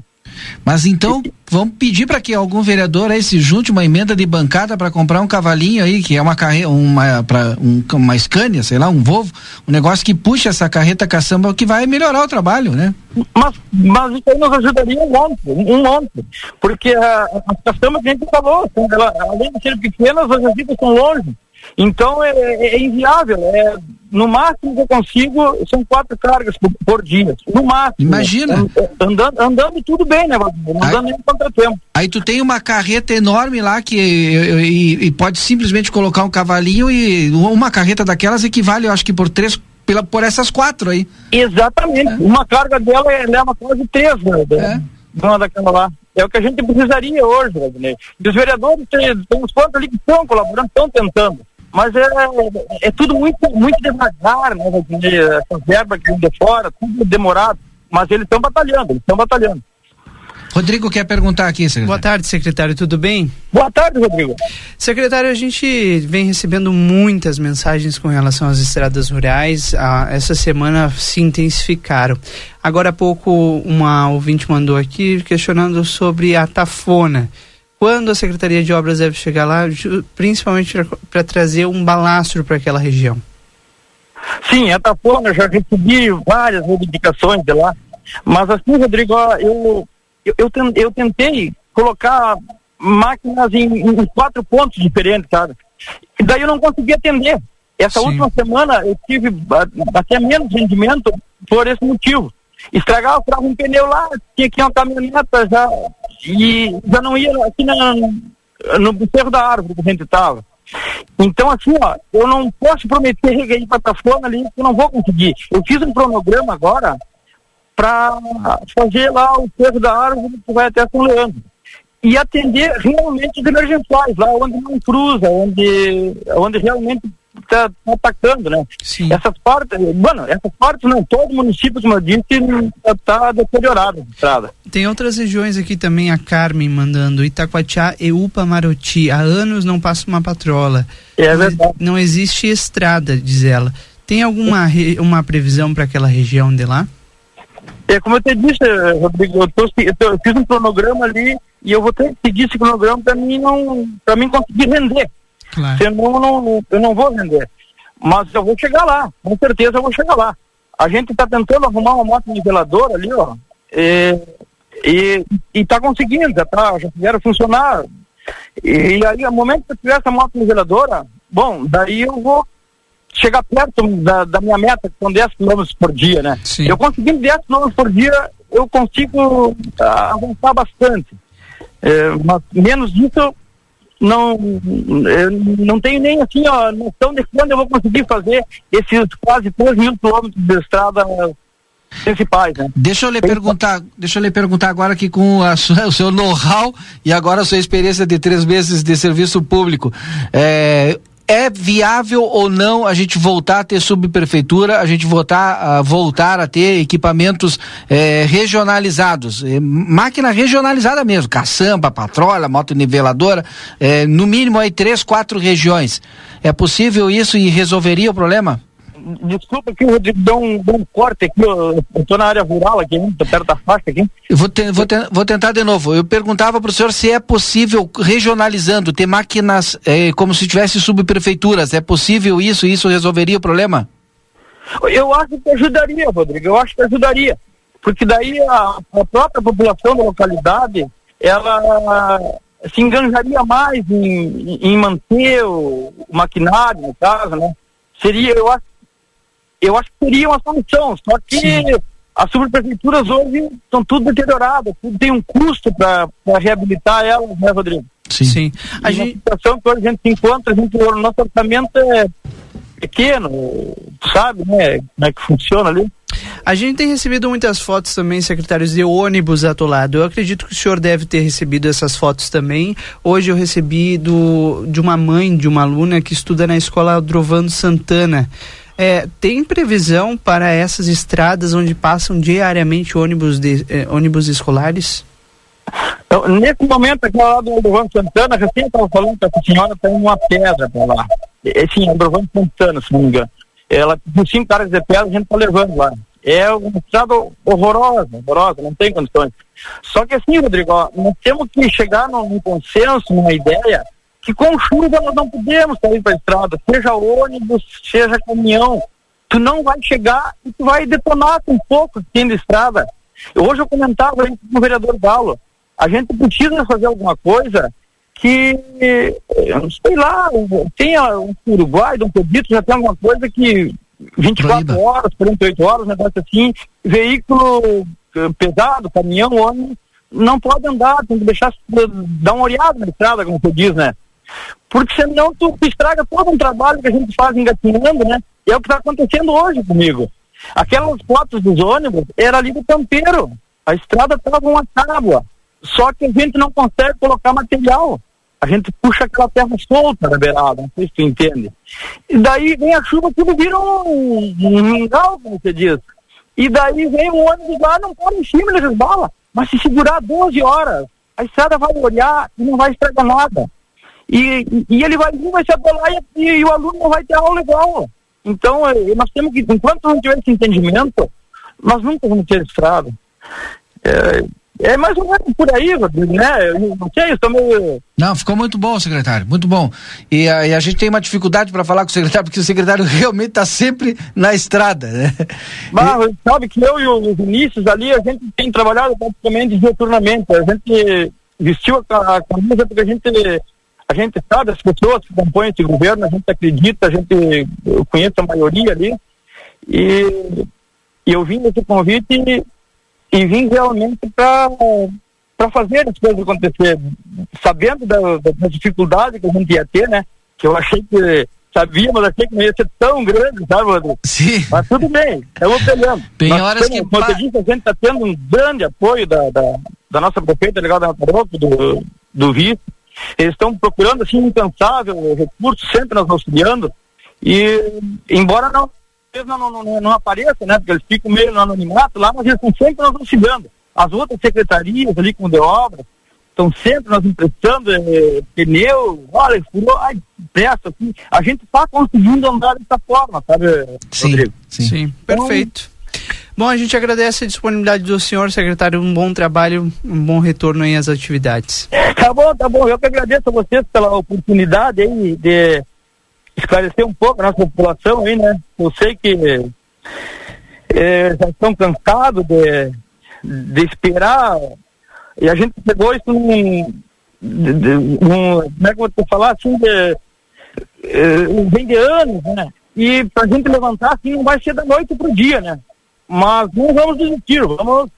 Mas então vamos pedir para que algum vereador aí se junte uma emenda de bancada para comprar um cavalinho aí que é uma carreta, uma para um, uma Scania, sei lá, um Volvo, um negócio que puxa essa carreta caçamba que vai melhorar o trabalho, né? Mas, mas isso aí nos ajudaria um monte, um monte. Porque as caçambas que a gente falou, ela, além de serem pequenas, as visitas são longe. Então é, é- é inviável. É, no máximo que eu consigo são quatro cargas por, por dia. No máximo. Imagina. An- Andando, andando tudo bem, né? Não andando nem contratempo. Aí tu tem uma carreta enorme lá que e, e pode simplesmente colocar um cavalinho e uma carreta daquelas equivale, eu acho que por três pela por essas quatro aí. Exatamente. Uma carga dela é- leva quase três, né? de- de uma daquela lá. É o que a gente precisaria hoje, Valdinei. E os vereadores têm, tem uns quantos ali que estão colaborando, estão tentando. Mas é, é tudo muito, muito devagar, né? Essa verba que vem de fora, tudo demorado. Mas eles estão batalhando, eles estão batalhando. Rodrigo quer perguntar aqui, secretário. Boa tarde, secretário, tudo bem? Boa tarde, Rodrigo. Secretário, a gente vem recebendo muitas mensagens com relação às estradas rurais. Ah, essa semana se intensificaram. Agora há pouco, uma ouvinte mandou aqui questionando sobre a Tafona. Quando a Secretaria de Obras deve chegar lá, principalmente para trazer um balastro para aquela região? Sim, a Tafona, já recebi várias reivindicações de lá. Mas assim, Rodrigo, eu, eu, eu, ten- eu tentei colocar máquinas em, em quatro pontos diferentes, sabe? E daí eu não consegui atender. Essa última semana eu tive até menos rendimento por esse motivo. Estragava, furava um pneu lá, tinha que ir uma caminhoneta já, e já não ia aqui na, no cerro da árvore que a gente estava. Então, assim, ó, eu não posso prometer ir para Tafona ali, eu não vou conseguir. Eu fiz um cronograma agora para fazer lá o cerro da árvore que vai até São Leandro. E atender realmente os emergenciais, lá onde não cruza, onde, onde realmente está atacando, né? Essas partes, mano, essas partes não, todo município, como eu disse, está deteriorado a estrada. Tem outras regiões aqui também, a Carmen mandando, Itacoatiá e Upa Maroti. Há anos não passa uma patrola. É não, verdade. não existe estrada, diz ela. Tem alguma re- uma previsão para aquela região de lá? É como eu te disse, Rodrigo, eu, tô, eu, tô- eu fiz um cronograma ali e eu vou ter que seguir esse cronograma para mim não, para mim conseguir render. Claro. Senão eu não, eu não vou render. Mas eu vou chegar lá, com certeza eu vou chegar lá. A gente está tentando arrumar uma moto niveladora ali, ó, e, e, e tá conseguindo, já, tá, já fizeram funcionar. E, aí, no momento que eu tiver essa moto niveladora, bom, daí eu vou chegar perto da, da minha meta, que são 10 km por dia, né? Eu conseguindo 10 km por dia, eu consigo ah, avançar bastante. É, mas menos disso, não, não tenho nem assim, ó, noção de quando eu vou conseguir fazer esses quase 3 mil quilômetros de estrada principais, né? Deixa eu lhe perguntar, deixa eu lhe perguntar agora aqui com a sua- o seu know-how e agora a sua experiência de três meses de serviço público. É, é viável ou não a gente voltar a ter subprefeitura, a gente voltar a, voltar a ter equipamentos é, regionalizados, é, máquina regionalizada mesmo, caçamba, patrola, moto niveladora, é, no mínimo aí três, quatro regiões. É possível isso e resolveria o problema? Desculpa que eu dou um, dou um corte aqui, eu, eu tô na área rural aqui, tô perto da faixa aqui. Eu vou, te- vou, te- vou tentar de novo. Eu perguntava para o senhor se é possível, regionalizando, ter máquinas eh, como se tivesse subprefeituras. É possível isso? Isso resolveria o problema? Eu acho que ajudaria, Rodrigo, eu acho que ajudaria. Porque daí a, a própria população da localidade, ela se enganjaria mais em, em manter o, o maquinário, no caso, né? Seria, eu acho, eu acho que seria uma solução, só que as subprefeituras hoje estão tudo deterioradas, tudo tem um custo para reabilitar elas, né, Rodrigo? Sim. A gente... situação que hoje a gente se encontra, a gente, o nosso orçamento é pequeno, sabe, né? Como é que funciona ali? A gente tem recebido muitas fotos também, secretários, de ônibus atolado. Eu acredito que o senhor deve ter recebido essas fotos também. Hoje eu recebi do, de uma mãe de uma aluna que estuda na escola Drovando Santana. É, tem previsão para essas estradas onde passam diariamente ônibus, de, eh, ônibus escolares? Então, nesse momento, aquela lá do Aldovano Santana, recém estava falando que essa senhora tem uma pedra para lá. É, sim, Aldovano Santana, se não me engano. Ela, com cinco caras de pedra, a gente está levando lá. É uma estrada horrorosa, horrorosa, não tem condições. Só que assim, Rodrigo, ó, nós temos que chegar num consenso, numa ideia, que com chuva nós não podemos sair para a estrada, seja ônibus, seja caminhão. Tu não vai chegar e tu vai detonar com pouco que tem de estrada. Hoje eu comentava com o vereador Galo, a gente precisa fazer alguma coisa que, eh, sei lá, tenha um Uruguai, Dom Pedrito, já tem alguma coisa que 24 horas, 48 horas, um negócio assim, veículo eh, pesado, caminhão, ônibus, não pode andar, tem que deixar, dar uma olhada na estrada, como você diz, né? Porque senão tu estraga todo um trabalho que a gente faz engatinhando, né? E é o que está acontecendo hoje comigo. Aquelas fotos dos ônibus era ali do campeiro. A estrada estava uma tábua. Só que a gente não consegue colocar material. A gente puxa aquela terra solta na beirada, não sei se tu entende. E daí vem a chuva, tudo vira um, um mingau, como você diz. E daí vem o ônibus lá, não pode em cima, ele resbala. Mas se segurar 12 horas, a estrada vai olhar e não vai estragar nada. E, e- e ele vai vir, vai se abolar e, e o aluno não vai ter aula igual. Então, eh, nós temos que, enquanto não tiver esse entendimento, nós nunca vamos ter estrada. É, é mais ou menos por aí, Rodrigo, né? Eu não sei, estou meio. Não, ficou muito bom, secretário, muito bom. E a, e a gente tem uma dificuldade para falar com o secretário, porque o secretário realmente está sempre na estrada, né? Mas, sabe que eu e o Vinícius ali, a gente tem trabalhado praticamente diuturnamente. A gente vestiu a, a camisa porque a gente, a gente sabe as pessoas que compõem esse governo, a gente acredita, a gente conhece a maioria ali. E, e eu vim nesse convite e, e vim realmente para fazer as coisas acontecer, sabendo da, da, da dificuldade que a gente ia ter, né? Que eu achei que Sabíamos, achei que não ia ser tão grande, sabe, Rodrigo? Sim. Mas tudo bem, estamos pegando. Tem Nós horas temos, que Como eu disse, a gente está tendo um grande apoio da, da, da nossa prefeita legal da Mataroco, do, do vice. Eles estão procurando, assim, incansável recurso, sempre nos auxiliando. E, embora não, não, não, não, não apareçam, né? Porque eles ficam meio no anonimato lá, mas eles estão sempre nos auxiliando. As outras secretarias ali com de obra estão sempre nos emprestando eh, pneu, olha, furou, ai, presta, assim. A gente está conseguindo andar dessa forma, sabe, Rodrigo? Sim, perfeito. Bom, a gente agradece a disponibilidade do senhor, secretário. Um bom trabalho, um bom retorno aí às atividades. Tá bom, tá bom. Eu que agradeço a vocês pela oportunidade aí de esclarecer um pouco a nossa população aí, né? Eu sei que eh, já estão cansados de, de esperar e a gente pegou isso num, num- como é que eu vou falar assim, de, eh, vem de anos, né? E pra gente levantar assim não vai ser da noite pro dia, né? Mas não vamos desistir, vamos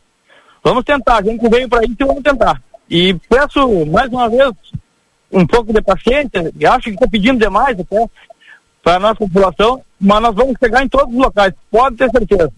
Vamos tentar, a gente veio para isso e vamos tentar. E peço mais uma vez um pouco de paciência, e acho que estou pedindo demais até para a nossa população, mas nós vamos chegar em todos os locais, pode ter certeza.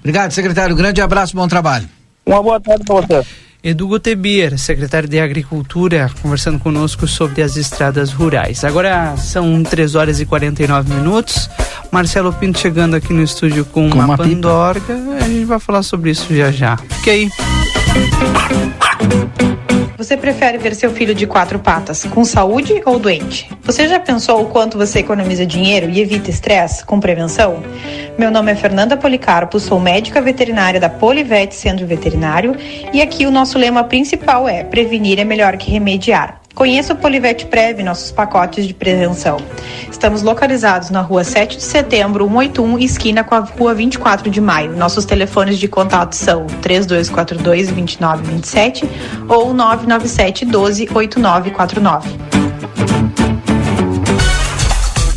Obrigado, secretário. Grande abraço, bom trabalho. Uma boa tarde para você. Edu Gutebir, secretário de Agricultura, conversando conosco sobre as estradas rurais. Agora são 3 horas e 49 minutos. Marcelo Pinto chegando aqui no estúdio com, Com uma, uma pandorga. A gente vai falar sobre isso já já. Fique aí. Você prefere ver seu filho de quatro patas com saúde ou doente? Você já pensou o quanto você economiza dinheiro e evita estresse com prevenção? Meu nome é Fernanda Policarpo, sou médica veterinária da Polivete Centro Veterinário e aqui o nosso lema principal é: prevenir é melhor que remediar. Conheça o Polivete Prev, nossos pacotes de prevenção. Estamos localizados na rua 7 de setembro, 181, esquina com a rua 24 de maio. Nossos telefones de contato são 3242-2927 ou 997 12 8949.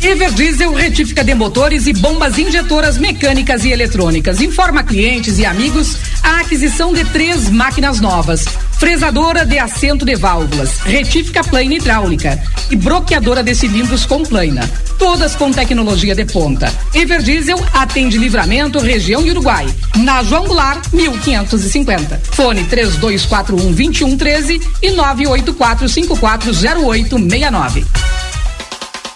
Everdiesel retífica de motores e bombas injetoras mecânicas e eletrônicas. Informa clientes e amigos a aquisição de três máquinas novas. Fresadora de assento de válvulas, retífica plana hidráulica e bloqueadora de cilindros com plana. Todas com tecnologia de ponta. Everdiesel atende livramento, região Uruguai. Na João Goulart, 1550. Fone 3241 2113 e 984 540869.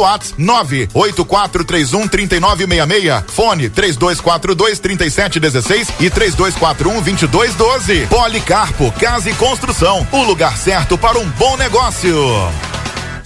WhatsApp 98431 3966. Fone 3242 3716 e 3241 2212. Policarpo Casa e Construção. O lugar certo para um bom negócio.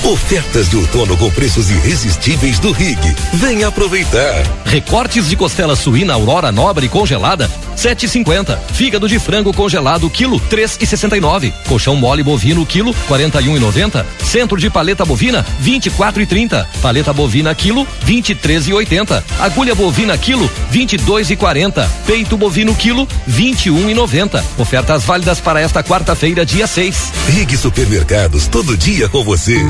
Ofertas de outono com preços irresistíveis do Rig. Venha aproveitar. Recortes de costela suína Aurora Nobre congelada, 7,50. Fígado de frango congelado, quilo, 3,69. Colchão mole bovino, quilo, 41,90. Centro de paleta bovina, 24,30. Paleta bovina, quilo, 23,80. Agulha bovina, quilo, 22,40. Peito bovino, quilo, 21,90. Ofertas válidas para esta quarta-feira, dia 6. Rig Supermercados, todo dia com você.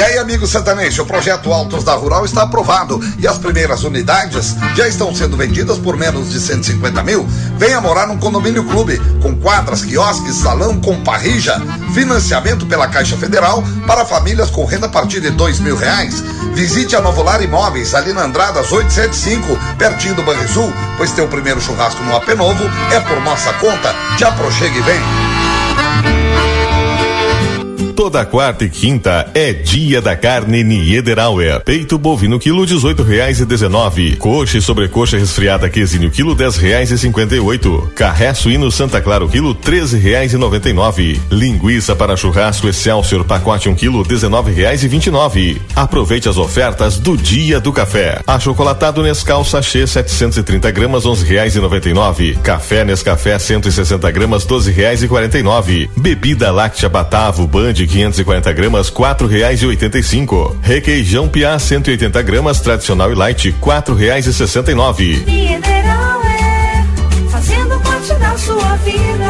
E aí, amigo sertanejo, o projeto Altos da Rural está aprovado e as primeiras unidades já estão sendo vendidas por menos de 150 mil. Venha morar num condomínio clube com quadras, quiosques, salão com parrija, financiamento pela Caixa Federal para famílias com renda a partir de dois mil reais. Visite a Novolar Imóveis ali na Andradas 875, pertinho do Banrisul, pois teu primeiro churrasco no AP Novo é por nossa conta. Já aproxega e vem. Toda quarta e quinta é dia da carne Niederauer. Peito bovino quilo dezoito reais e dezenove. Coxa e sobrecoxa resfriada quesinho quilo dez reais e cinquenta e oito. Carré suíno Santa Clara quilo treze reais e noventa e nove. Linguiça para churrasco Excelsior pacote um quilo dezenove reais e vinte e nove. Aproveite as ofertas do dia do café. Achocolatado Nescau sachê 730 gramas onze reais e noventa e nove. Café Nescafé 160 gramas doze reais e quarenta e nove. Bebida láctea Batavo Band 540 gramas, quatro reais e oitenta e cinco. Requeijão Piá 180 gramas, tradicional e light, quatro reais e sessenta e nove. Mineral é fazendo parte da sua vida.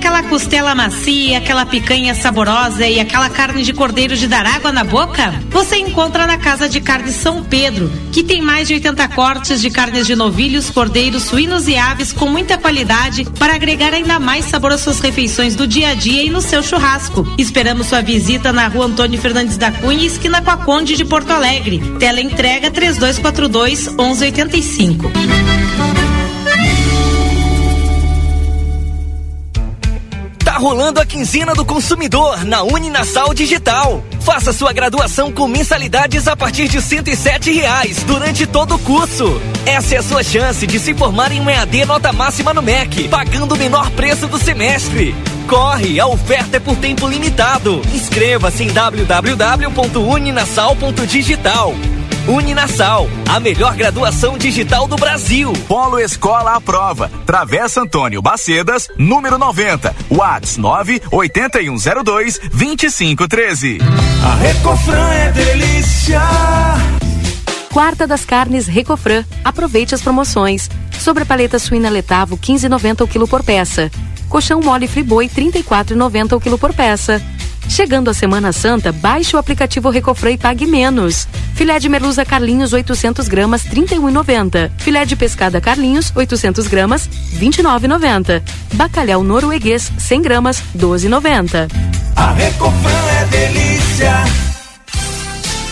Aquela costela macia, aquela picanha saborosa e aquela carne de cordeiro de dar água na boca? Você encontra na Casa de Carne São Pedro, que tem mais de 80 cortes de carnes de novilhos, cordeiros, suínos e aves com muita qualidade para agregar ainda mais sabor às suas refeições do dia a dia e no seu churrasco. Esperamos sua visita na rua Antônio Fernandes da Cunha, esquina com a Conde de Porto Alegre. Tela entrega 3242 1185. Rolando a quinzena do consumidor na Uninasal Digital. Faça sua graduação com mensalidades a partir de 107 reais durante todo o curso. Essa é a sua chance de se formar em um EAD nota máxima no MEC, pagando o menor preço do semestre. Corre, a oferta é por tempo limitado. Inscreva-se em www.uninasal.digital. Uninasal, a melhor graduação digital do Brasil. Polo Escola à Prova. Travessa Antônio Bacedas, número 90. Whats 98102 2513. A Recofran é delícia. Quarta das carnes Recofran. Aproveite as promoções. Sobre a paleta suína letavo 15,90 o quilo por peça. Colchão mole friboi 34,90 o quilo por peça. Chegando a Semana Santa, baixe o aplicativo Recofran e pague menos. Filé de merluza Carlinhos 800 gramas 31,90. Filé de pescada Carlinhos 800 gramas 29,90. Bacalhau norueguês 100 gramas 12,90. A Recofran é delícia.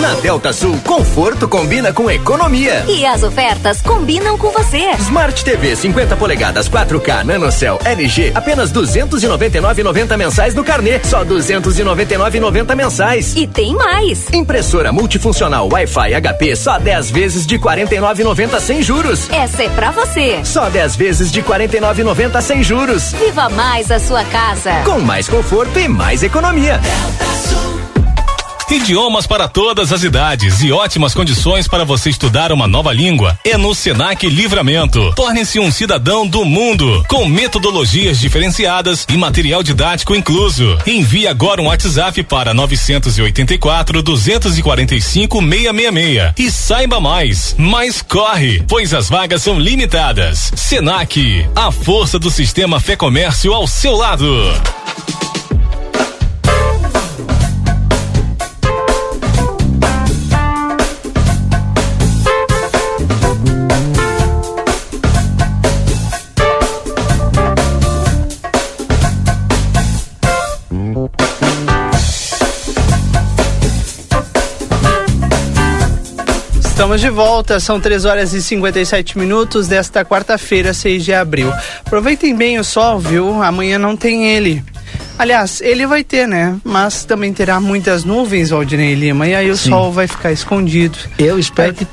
Na Delta Sul, conforto combina com economia. E as ofertas combinam com você. Smart TV 50 polegadas 4K NanoCell LG apenas 299,90 mensais no carnê, só 299,90 mensais. E tem mais. Impressora multifuncional Wi-Fi HP só 10 vezes de 49,90 sem juros. Essa é pra você. Só 10 vezes de 49,90 sem juros. Viva mais a sua casa. Com mais conforto e mais economia. Idiomas para todas as idades e ótimas condições para você estudar uma nova língua é no Senac Livramento. Torne-se um cidadão do mundo com metodologias diferenciadas e material didático incluso. Envie agora um WhatsApp para 984 245 666 e saiba mais. Mas corre, pois as vagas são limitadas. Senac, a força do sistema Fé Comércio ao seu lado. Estamos de volta, são 3 horas e 57 minutos desta quarta-feira, 6 de abril. Aproveitem bem o sol, viu? Amanhã não tem ele. Aliás, ele vai ter, né? Mas também terá muitas nuvens, Valdinei Lima, e aí o Sim. sol vai ficar escondido. Eu espero que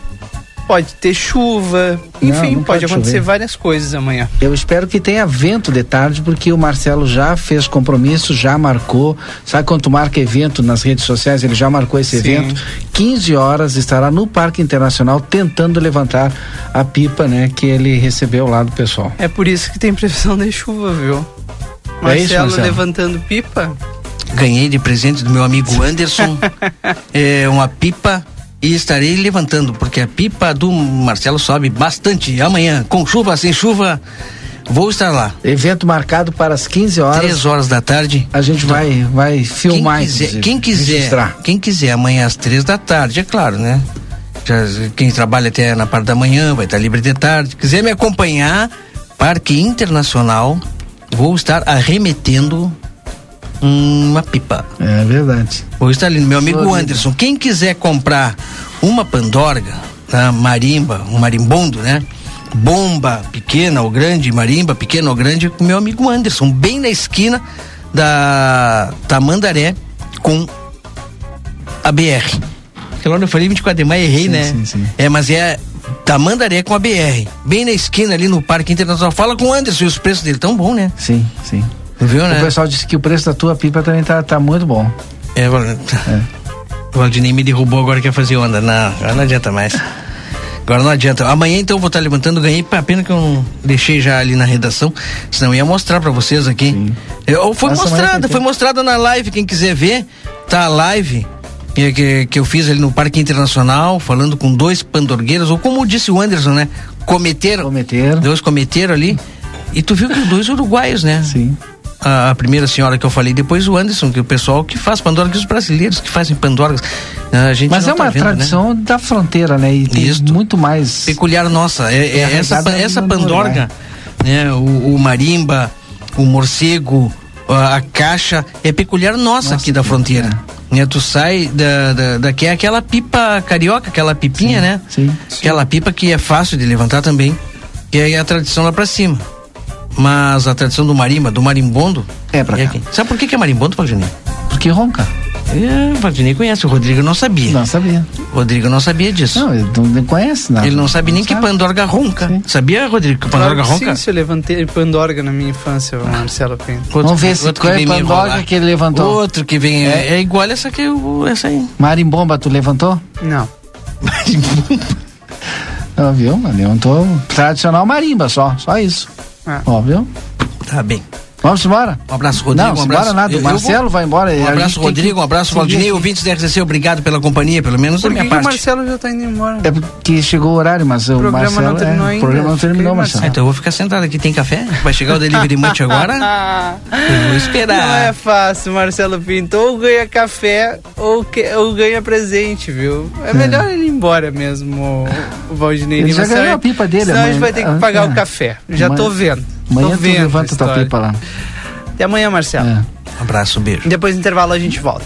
Pode ter chuva, Não, enfim, não pode pode acontecer chover. várias coisas amanhã. Eu espero que tenha vento de tarde, porque o Marcelo já fez compromisso, já marcou. Sabe quando tu marca evento nas redes sociais? Ele já marcou esse Sim. evento. 15 horas estará no Parque Internacional tentando levantar a pipa, né, que ele recebeu lá do pessoal. É por isso que tem previsão de chuva, viu? É isso, Marcelo Marcelo? levantando pipa. Ganhei de presente do meu amigo Anderson é, uma pipa e estarei levantando, porque a pipa do Marcelo sobe bastante. Amanhã, com chuva, sem chuva, vou estar lá. Evento marcado para as 15 horas. 3 horas da tarde. A gente vai, vai filmar quem quiser, quem quiser, registrar. quem quiser amanhã às três da tarde, é claro, né? Já, quem trabalha até na parte da manhã vai estar livre de tarde. Quiser me acompanhar, Parque Internacional, vou estar arremetendo uma pipa. É verdade. Hoje está ali, meu amigo Florida. Anderson. Quem quiser comprar uma pandorga, tá? marimba, um marimbondo, né? Bomba pequena ou grande, marimba pequena ou grande, com meu amigo Anderson, bem na esquina da Tamandaré com a BR. Aquela hora eu falei 24 de maio, errei, Sim, né? sim, sim. É, mas é Tamandaré com a BR. Bem na esquina ali no Parque Internacional. Fala com o Anderson e os preços dele tão bom, né? Sim, sim. Viu, né? O pessoal disse que o preço da tua pipa também tá, tá muito bom. É, Val- o Valdinei me derrubou agora quer fazer onda. Não, agora não adianta mais. Agora não adianta. Amanhã então eu vou estar levantando, ganhei, pena que eu não deixei já ali na redação, senão eu ia mostrar pra vocês aqui. Eu, foi Nossa, mostrada, foi mostrada na live, quem quiser ver, tá a live que, que, eu fiz ali no Parque Internacional, falando com dois pandorgueiros, ou como disse o Anderson, né? Cometeram. Cometeram. Dois cometeram ali. E tu viu que dois uruguaios, né? Sim. A, a primeira senhora que eu falei, depois o Anderson, que é o pessoal que faz pandorgas, os brasileiros que fazem pandorgas. A gente Mas é tá uma vendo, né? tradição da fronteira, né? E tem muito mais. peculiar nossa. É, é É essa, essa pandorga, né? O, o marimba, o morcego, a, a caixa, é peculiar nossa, aqui da fronteira. Né, tu sai da, da, daqui é aquela pipa carioca, aquela pipinha, né? Sim. Aquela pipa que é fácil de levantar também. Que é a tradição lá pra cima. Mas a tradição do marimba, do marimbondo. É pra cá. aqui. Sabe por que, que é marimbondo, Valdinei? Porque ronca. É, o Valdinei conhece, o Rodrigo não sabia. Não sabia. O Rodrigo não sabia disso. Não, ele não conhece nada. Ele não sabe nem que pandorga ronca. Sabia, Rodrigo, que pandorga Claro que ronca? Sim, se eu levantei pandorga na minha infância, Marcelo Pinto. Vamos ver se qual é pandorga que ele levantou. Outro que vem, é, é igual essa que eu, essa aí. Marimbomba, tu levantou? Não. Não, viu? Levantou tradicional marimba só, só isso. Ó, viu? Tá bem. Vamos embora? Um abraço, Rodrigo. Não, um embora abraço. nada. Eu- O Marcelo vou- vai embora. Um abraço, Rodrigo. que Um abraço, Valdinei. Ouvintes da RCC, obrigado pela companhia, pelo menos da Por que, minha que o parte. Marcelo já tá indo embora? É porque chegou o horário, mas o, programa Marcelo. não terminou é, ainda. O programa não terminou, Marcelo. Ah, então eu vou ficar sentado aqui. Tem café? Vai chegar o Delivery Munch agora? Eu vou esperar. Não é fácil, Marcelo Pinto. Ou ganha café ou, que, ou ganha presente, viu? É, melhor ele ir embora mesmo, o, o Valdinei. Ele já ganhou a pipa dele, Senão a gente vai ter que ah, pagar é. o café. Já tô vendo. Amanhã tu levanta a tua pipa lá. Até amanhã, Marcelo. É. Um abraço, um beijo. Depois do intervalo a gente volta.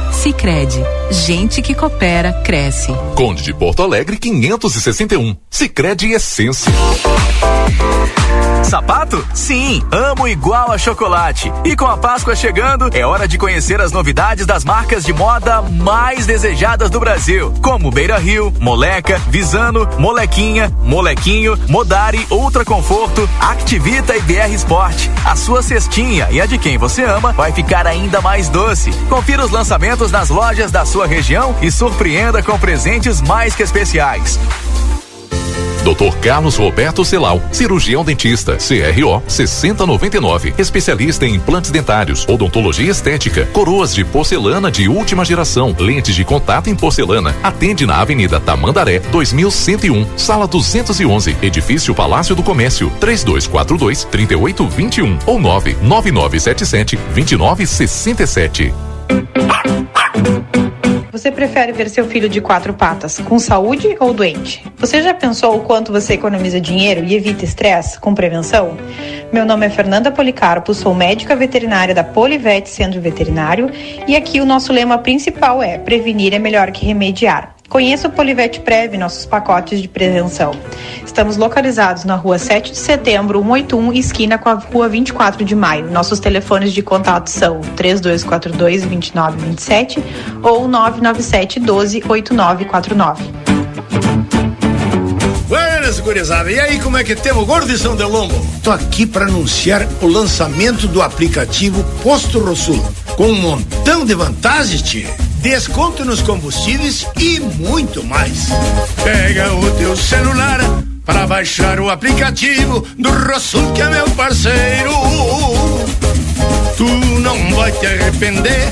Sicredi, gente que coopera cresce. Conde de Porto Alegre 561. Sicredi Essência. Sapato? Sim, amo igual a chocolate. E com a Páscoa chegando, é hora de conhecer as novidades das marcas de moda mais desejadas do Brasil, como Beira Rio, Moleca, Visano, Molequinha, Molequinho, Modari, Ultra Conforto, Activita e BR Sport. A sua cestinha e a de quem você ama vai ficar ainda mais doce. Confira os lançamentos nas lojas da sua região e surpreenda com presentes mais que especiais. Dr. Carlos Roberto Celal, cirurgião dentista, CRO 6099, especialista em implantes dentários, odontologia estética, coroas de porcelana de última geração, lentes de contato em porcelana. Atende na Avenida Tamandaré, 2101, sala 211, edifício Palácio do Comércio, 3242 3821 ou 99977 2967. Você prefere ver seu filho de quatro patas com saúde ou doente? Você já pensou o quanto você economiza dinheiro e evita estresse com prevenção? Meu nome é Fernanda Policarpo, sou médica veterinária da Polivete Centro Veterinário e aqui o nosso lema principal é: prevenir é melhor que remediar. Conheça o Polivete Prev, nossos pacotes de prevenção. Estamos localizados na rua 7 de setembro, 181, esquina com a rua 24 de maio. Nossos telefones de contato são 3242-2927 ou 997 12 8949. Buenas, gurizada. E aí, como é que temos, gordo de São Delombo? Tô aqui para anunciar o lançamento do aplicativo Posto Rosul, com um montão de vantagens, tio. Desconto nos combustíveis e muito mais. Pega o teu celular para baixar o aplicativo do Rosul, que é meu parceiro. Tu não vai te arrepender.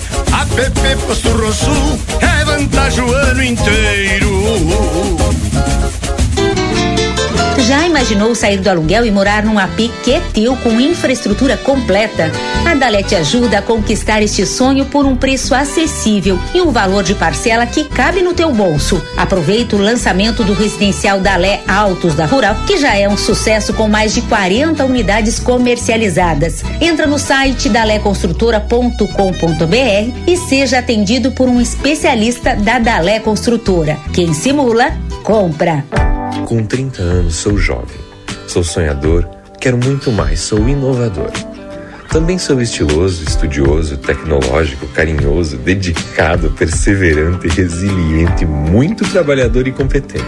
App Posto Rosul é vantagem o ano inteiro. Já imaginou sair do aluguel e morar num AP que teu com infraestrutura completa? A Dalé te ajuda a conquistar este sonho por um preço acessível e um valor de parcela que cabe no teu bolso. Aproveita o lançamento do residencial Dalé Altos da Rural, que já é um sucesso com mais de 40 unidades comercializadas. Entra no site daléconstrutora.com.br e seja atendido por um especialista da Dalé Construtora. Quem simula, compra. Com 30 anos sou jovem, sou sonhador, quero muito mais, sou inovador. Também sou estiloso, estudioso, tecnológico, carinhoso, dedicado, perseverante, resiliente, muito trabalhador e competente.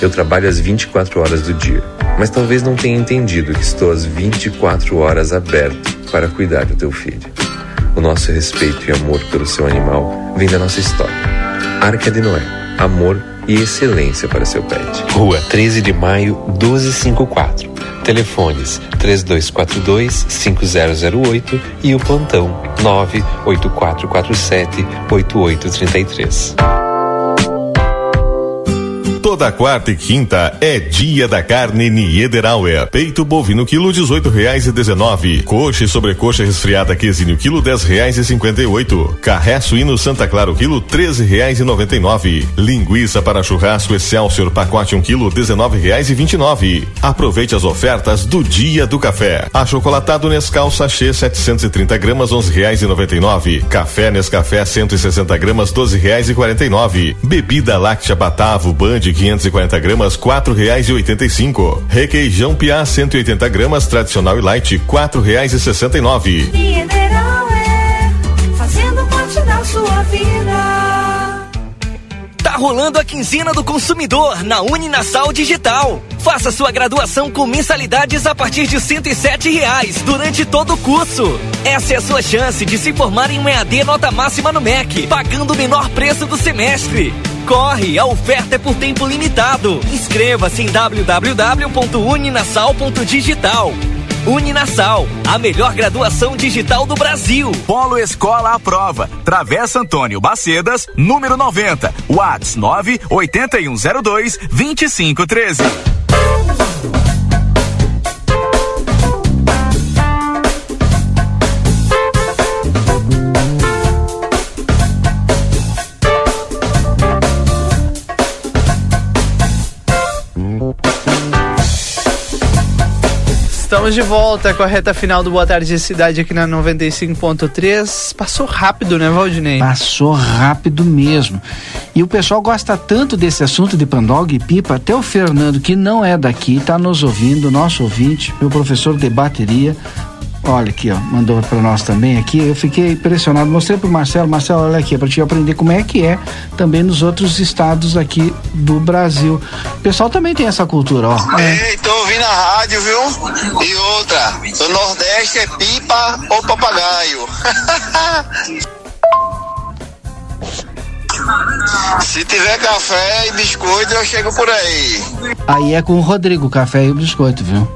Eu trabalho às 24 horas do dia, mas talvez não tenha entendido que estou às 24 horas aberto para cuidar do teu filho. O nosso respeito e amor pelo seu animal vem da nossa história. Arca de Noé, amor e excelência para seu pet. Rua 13 de Maio, 1254. Telefones 3242-5008 e o plantão 98447-8833. Toda quarta e quinta é dia da carne Niederauer. Peito bovino quilo dezoito reais e dezenove. Coxa e sobrecoxa resfriada quesinho quilo dez reais e cinquenta e oito. Carré suíno Santa Clara quilo treze reais e noventa e nove. Linguiça para churrasco Excelsior pacote um quilo dezenove reais e vinte e nove. Aproveite as ofertas do dia do café. Achocolatado Nescau sachê 730 gramas onze reais e noventa e nove. Café Nescafé 160 gramas doze reais e quarenta e nove. Bebida láctea Batavo Band 540 gramas, quatro reais e oitenta e cinco. Requeijão Piá 180 gramas, tradicional e light, quatro reais e sessenta e nove. Mineral é fazendo parte da sua vida. Tá rolando a quinzena do consumidor na Uninasal Digital. Faça sua graduação com mensalidades a partir de R$ reais durante todo o curso. Essa é a sua chance de se formar em um EAD nota máxima no MEC, pagando o menor preço do semestre. Corre, a oferta é por tempo limitado. Inscreva-se em www.uninasal.digital. Uninasal, a melhor graduação digital do Brasil. Polo Escola à Prova, Travessa Antônio Bacedas, número 90, Whats 98102 2513. Estamos de volta com a reta final do Boa Tarde Cidade aqui na 95.3. Passou rápido, né, Valdinei? Passou rápido mesmo. E o pessoal gosta tanto desse assunto de pandog e pipa, até o Fernando, que não é daqui, está nos ouvindo, nosso ouvinte, meu professor de bateria. Olha aqui, ó, mandou para nós também aqui. Eu fiquei impressionado. Mostrei pro Marcelo, Marcelo, olha aqui, para te aprender como é que é também nos outros estados aqui do Brasil. O pessoal também tem essa cultura, ó. Ei, tô ouvindo a rádio, viu? E outra, do Nordeste é pipa ou papagaio. Se tiver café e biscoito, eu chego por aí. Aí é com o Rodrigo, café e o biscoito, viu?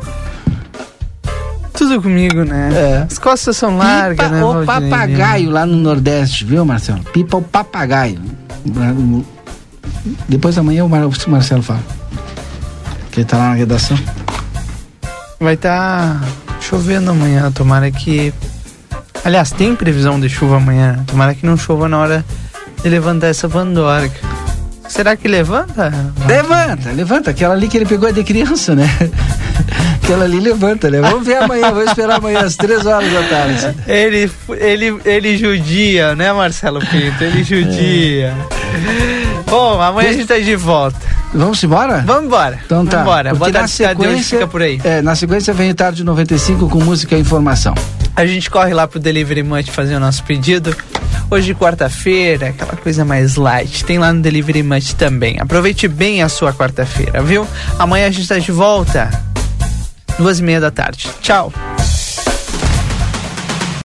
Tudo comigo, né? É. As costas são largas, Pipa né, ou Valdinei? papagaio lá no Nordeste, viu, Marcelo? Pipa ou papagaio. Depois amanhã o Mar- o Marcelo fala. Que ele tá lá na redação. Vai estar chovendo amanhã, tomara que. Aliás, tem previsão de chuva amanhã. Tomara que não chova na hora de levantar essa pandorga. Será que levanta? Levanta, levanta. Aquela ali que ele pegou é de criança, né? Aquela ali levanta, né? Vamos ver amanhã, vou esperar amanhã às três horas da tarde. Ele, ele, ele judia, né, Marcelo Pinto? Ele judia. Bom, amanhã a gente tá de volta. Vamos embora? Vamos embora. Então tá. Vamos embora. Boa tarde, sequência, fica por aí. É, na sequência vem o Tarde 95 com música e informação. A gente corre lá pro Delivery Munch fazer o nosso pedido. Hoje, quarta-feira, aquela coisa mais light. Tem lá no Delivery Munch também. Aproveite bem a sua quarta-feira, viu? Amanhã a gente tá de volta. Duas e meia da tarde. Tchau.